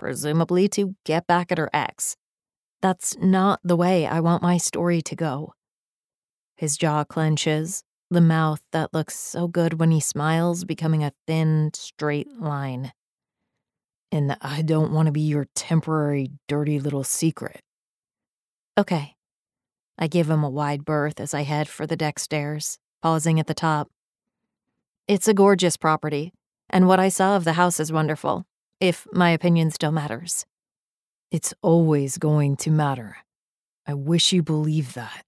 presumably to get back at her ex. That's not the way I want my story to go. His jaw clenches, the mouth that looks so good when he smiles becoming a thin, straight line. And I don't want to be your temporary, dirty little secret. Okay, I give him a wide berth as I head for the deck stairs, pausing at the top. It's a gorgeous property, and what I saw of the house is wonderful, if my opinion still matters. It's always going to matter. I wish you believed that.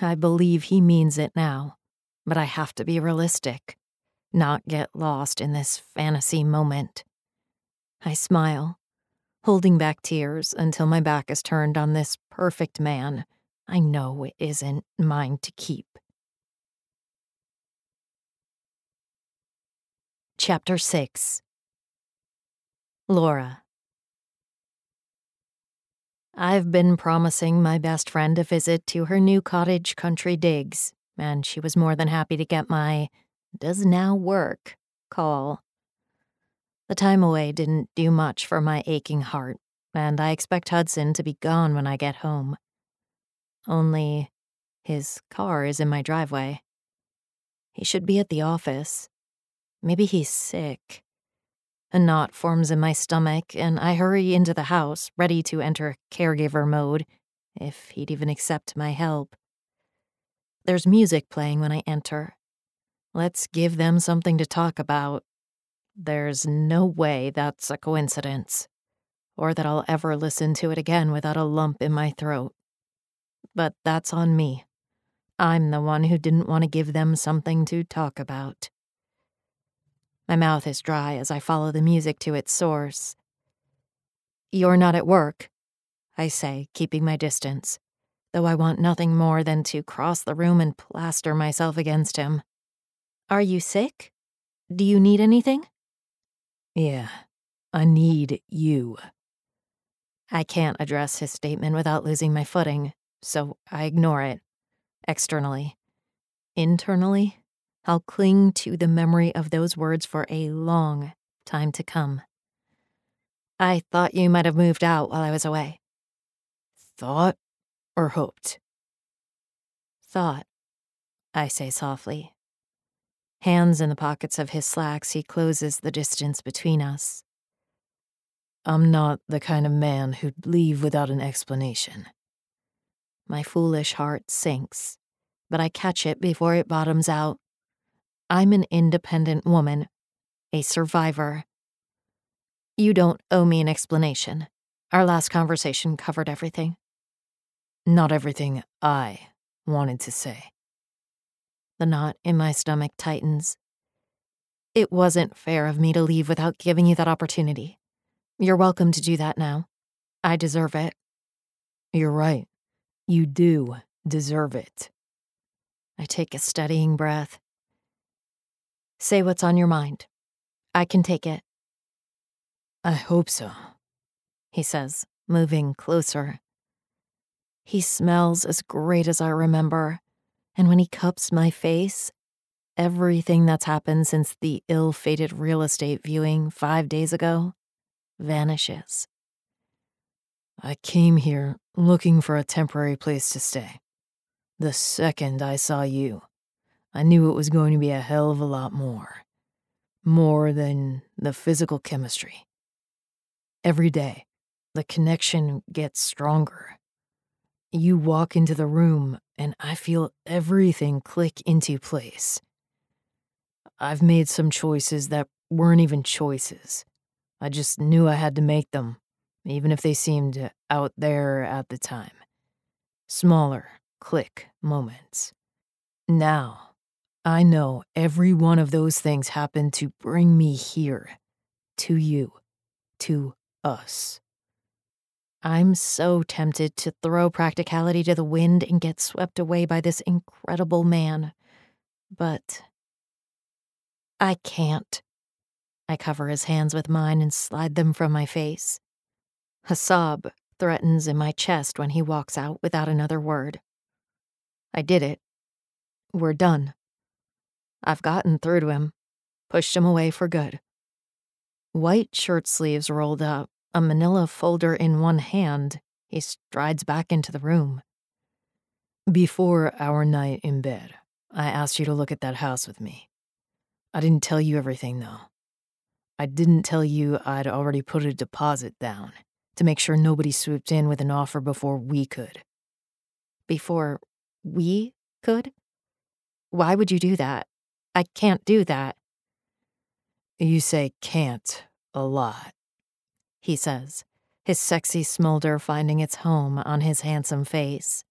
I believe he means it now, but I have to be realistic, not get lost in this fantasy moment. I smile, holding back tears until my back is turned on this perfect man I know it isn't mine to keep. Chapter 6 Laura I've been promising my best friend a visit to her new cottage country digs, and she was more than happy to get my does now work call. The time away didn't do much for my aching heart, and I expect Hudson to be gone when I get home. Only his car is in my driveway. He should be at the office. Maybe he's sick. A knot forms in my stomach, and I hurry into the house, ready to enter caregiver mode, if he'd even accept my help. There's music playing when I enter. Let's give them something to talk about. There's no way that's a coincidence, or that I'll ever listen to it again without a lump in my throat. But that's on me. I'm the one who didn't want to give them something to talk about. My mouth is dry as I follow the music to its source. You're not at work, I say, keeping my distance, though I want nothing more than to cross the room and plaster myself against him. Are you sick? Do you need anything? Yeah, I need you. I can't address his statement without losing my footing, so I ignore it. Externally. Internally, I'll cling to the memory of those words for a long time to come. I thought you might have moved out while I was away. Thought or hoped? Thought, I say softly. Hands in the pockets of his slacks, he closes the distance between us. I'm not the kind of man who'd leave without an explanation. My foolish heart sinks, but I catch it before it bottoms out. I'm an independent woman, a survivor. You don't owe me an explanation. Our last conversation covered everything. Not everything I wanted to say. The knot in my stomach tightens. It wasn't fair of me to leave without giving you that opportunity. You're welcome to do that now. I deserve it. You're right. You do deserve it. I take a steadying breath. Say what's on your mind. I can take it. I hope so, he says, moving closer. He smells as great as I remember, and when he cups my face, everything that's happened since the ill fated real estate viewing five days ago vanishes. I came here looking for a temporary place to stay. The second I saw you, I knew it was going to be a hell of a lot more. More than the physical chemistry. Every day, the connection gets stronger. You walk into the room, and I feel everything click into place. I've made some choices that weren't even choices. I just knew I had to make them, even if they seemed out there at the time. Smaller, click moments. Now, I know every one of those things happened to bring me here, to you, to us. I'm so tempted to throw practicality to the wind and get swept away by this incredible man. But I can't. I cover his hands with mine and slide them from my face. A sob threatens in my chest when he walks out without another word. I did it. We're done. I've gotten through to him, pushed him away for good. White shirt sleeves rolled up, a manila folder in one hand, he strides back into the room. Before our night in bed, I asked you to look at that house with me. I didn't tell you everything, though. I didn't tell you I'd already put a deposit down to make sure nobody swooped in with an offer before we could. Before we could? Why would you do that? I can't do that. You say can't a lot he says, his sexy smolder finding its home on his handsome face.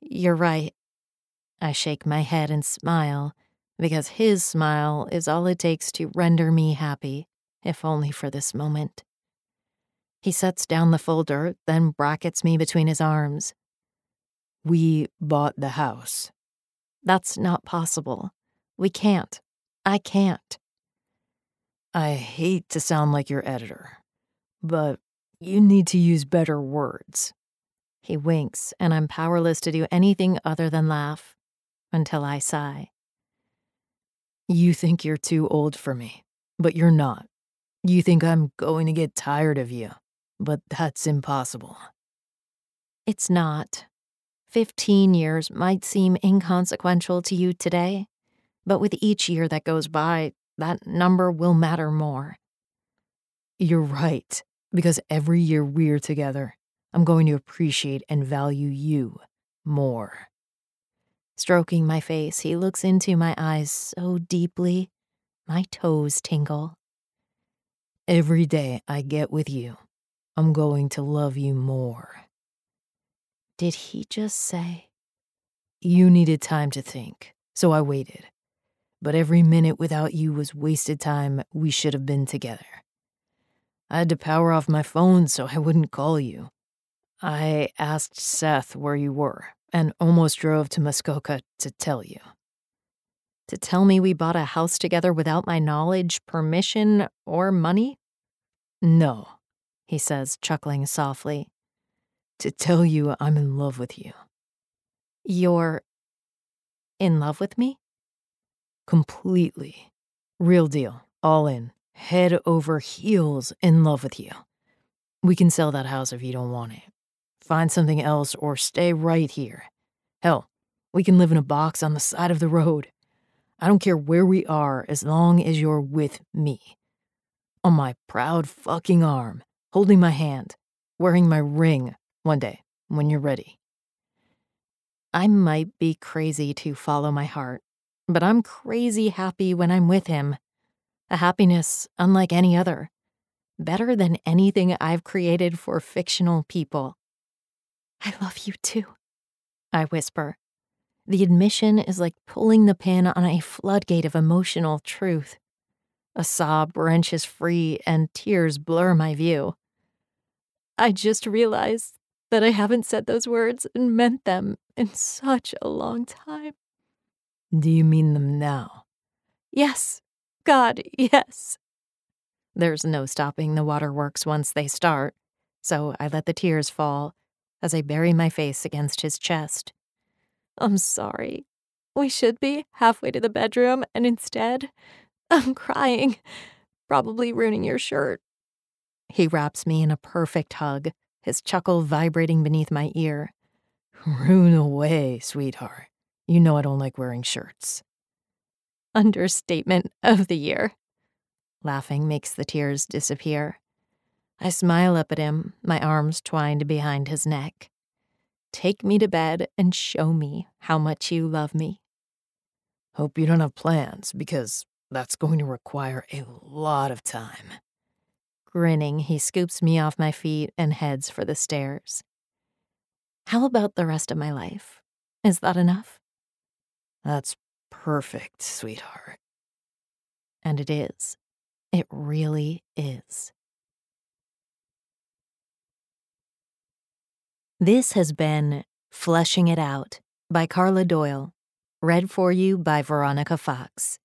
You're right. I shake my head and smile, because his smile is all it takes to render me happy, if only for this moment. He sets down the folder, then brackets me between his arms. We bought the house. That's not possible. We can't. I can't. I hate to sound like your editor, but you need to use better words. He winks, and I'm powerless to do anything other than laugh until I sigh. You think you're too old for me, but you're not. You think I'm going to get tired of you, but that's impossible. It's not. Fifteen years might seem inconsequential to you today, but with each year that goes by, that number will matter more. You're right, because every year we're together, I'm going to appreciate and value you more. Stroking my face, he looks into my eyes so deeply, my toes tingle. Every day I get with you, I'm going to love you more. Did he just say? You needed time to think, so I waited but every minute without you was wasted time we should have been together. I had to power off my phone so I wouldn't call you. I asked Seth where you were and almost drove to Muskoka to tell you. To tell me we bought a house together without my knowledge, permission, or money? No, he says, chuckling softly. To tell you I'm in love with you. You're in love with me? Completely. Real deal. All in. Head over heels in love with you. We can sell that house if you don't want it. Find something else or stay right here. Hell, we can live in a box on the side of the road. I don't care where we are as long as you're with me. On my proud fucking arm, holding my hand, wearing my ring one day when you're ready. I might be crazy to follow my heart, but I'm crazy happy when I'm with him. A happiness unlike any other. Better than anything I've created for fictional people. I love you too, I whisper. The admission is like pulling the pin on a floodgate of emotional truth. A sob wrenches free and tears blur my view. I just realized that I haven't said those words and meant them in such a long time. Do you mean them now? Yes. God, yes. There's no stopping the waterworks once they start, so I let the tears fall as I bury my face against his chest. I'm sorry. We should be halfway to the bedroom, and instead, I'm crying, probably ruining your shirt. He wraps me in a perfect hug, his chuckle vibrating beneath my ear. Rune away, sweetheart. You know I don't like wearing shirts. Understatement of the year. Laughing makes the tears disappear. I smile up at him, my arms twined behind his neck. Take me to bed and show me how much you love me. Hope you don't have plans, because that's going to require a lot of time. Grinning, he scoops me off my feet and heads for the stairs. How about the rest of my life? Is that enough? That's perfect, sweetheart. And it is. It really is. This has been Fleshing It Out by Karla Doyle, read for you by Veronica Fox.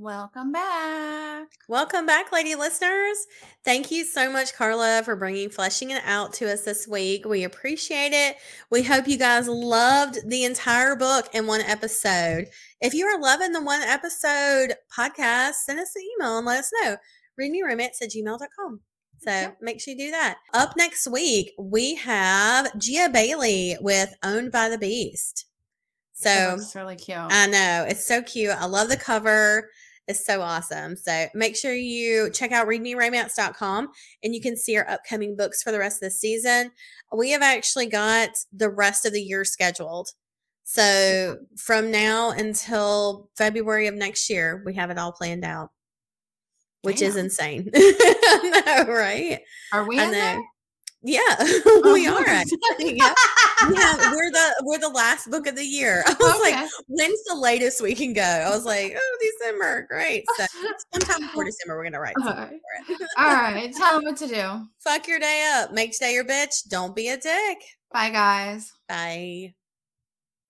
Welcome back. Welcome back, lady listeners. Thank you so much, Karla, for bringing Fleshing It Out to us this week. We appreciate it. We hope you guys loved the entire book in one episode. If you are loving the one episode podcast, send us an email and let us know. Readmeromance at gmail.com. So Yep. make sure you do that. Up next week, we have Gia Bailey with Owned by the Beast. So it's really cute. I know. It's so cute. I love the cover. It's so awesome. So make sure you check out readmeromance.com and you can see our upcoming books for the rest of the season. We have actually got the rest of the year scheduled. So from now until February of next year, we have it all planned out, which is insane. I know, right? Are we I in there? know. Yeah, we uh-huh. are. yeah yeah, we're the we're the last book of the year. I was okay. like, when's the latest we can go? I was like, oh, December, great. So sometime before December, we're gonna write. All right, All right. tell them what to do. Fuck your day up. Make today your bitch. Don't be a dick. Bye, guys. Bye.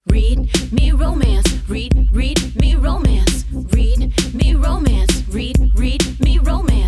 Read me romance. Read read me romance. Read me romance. Read read me romance.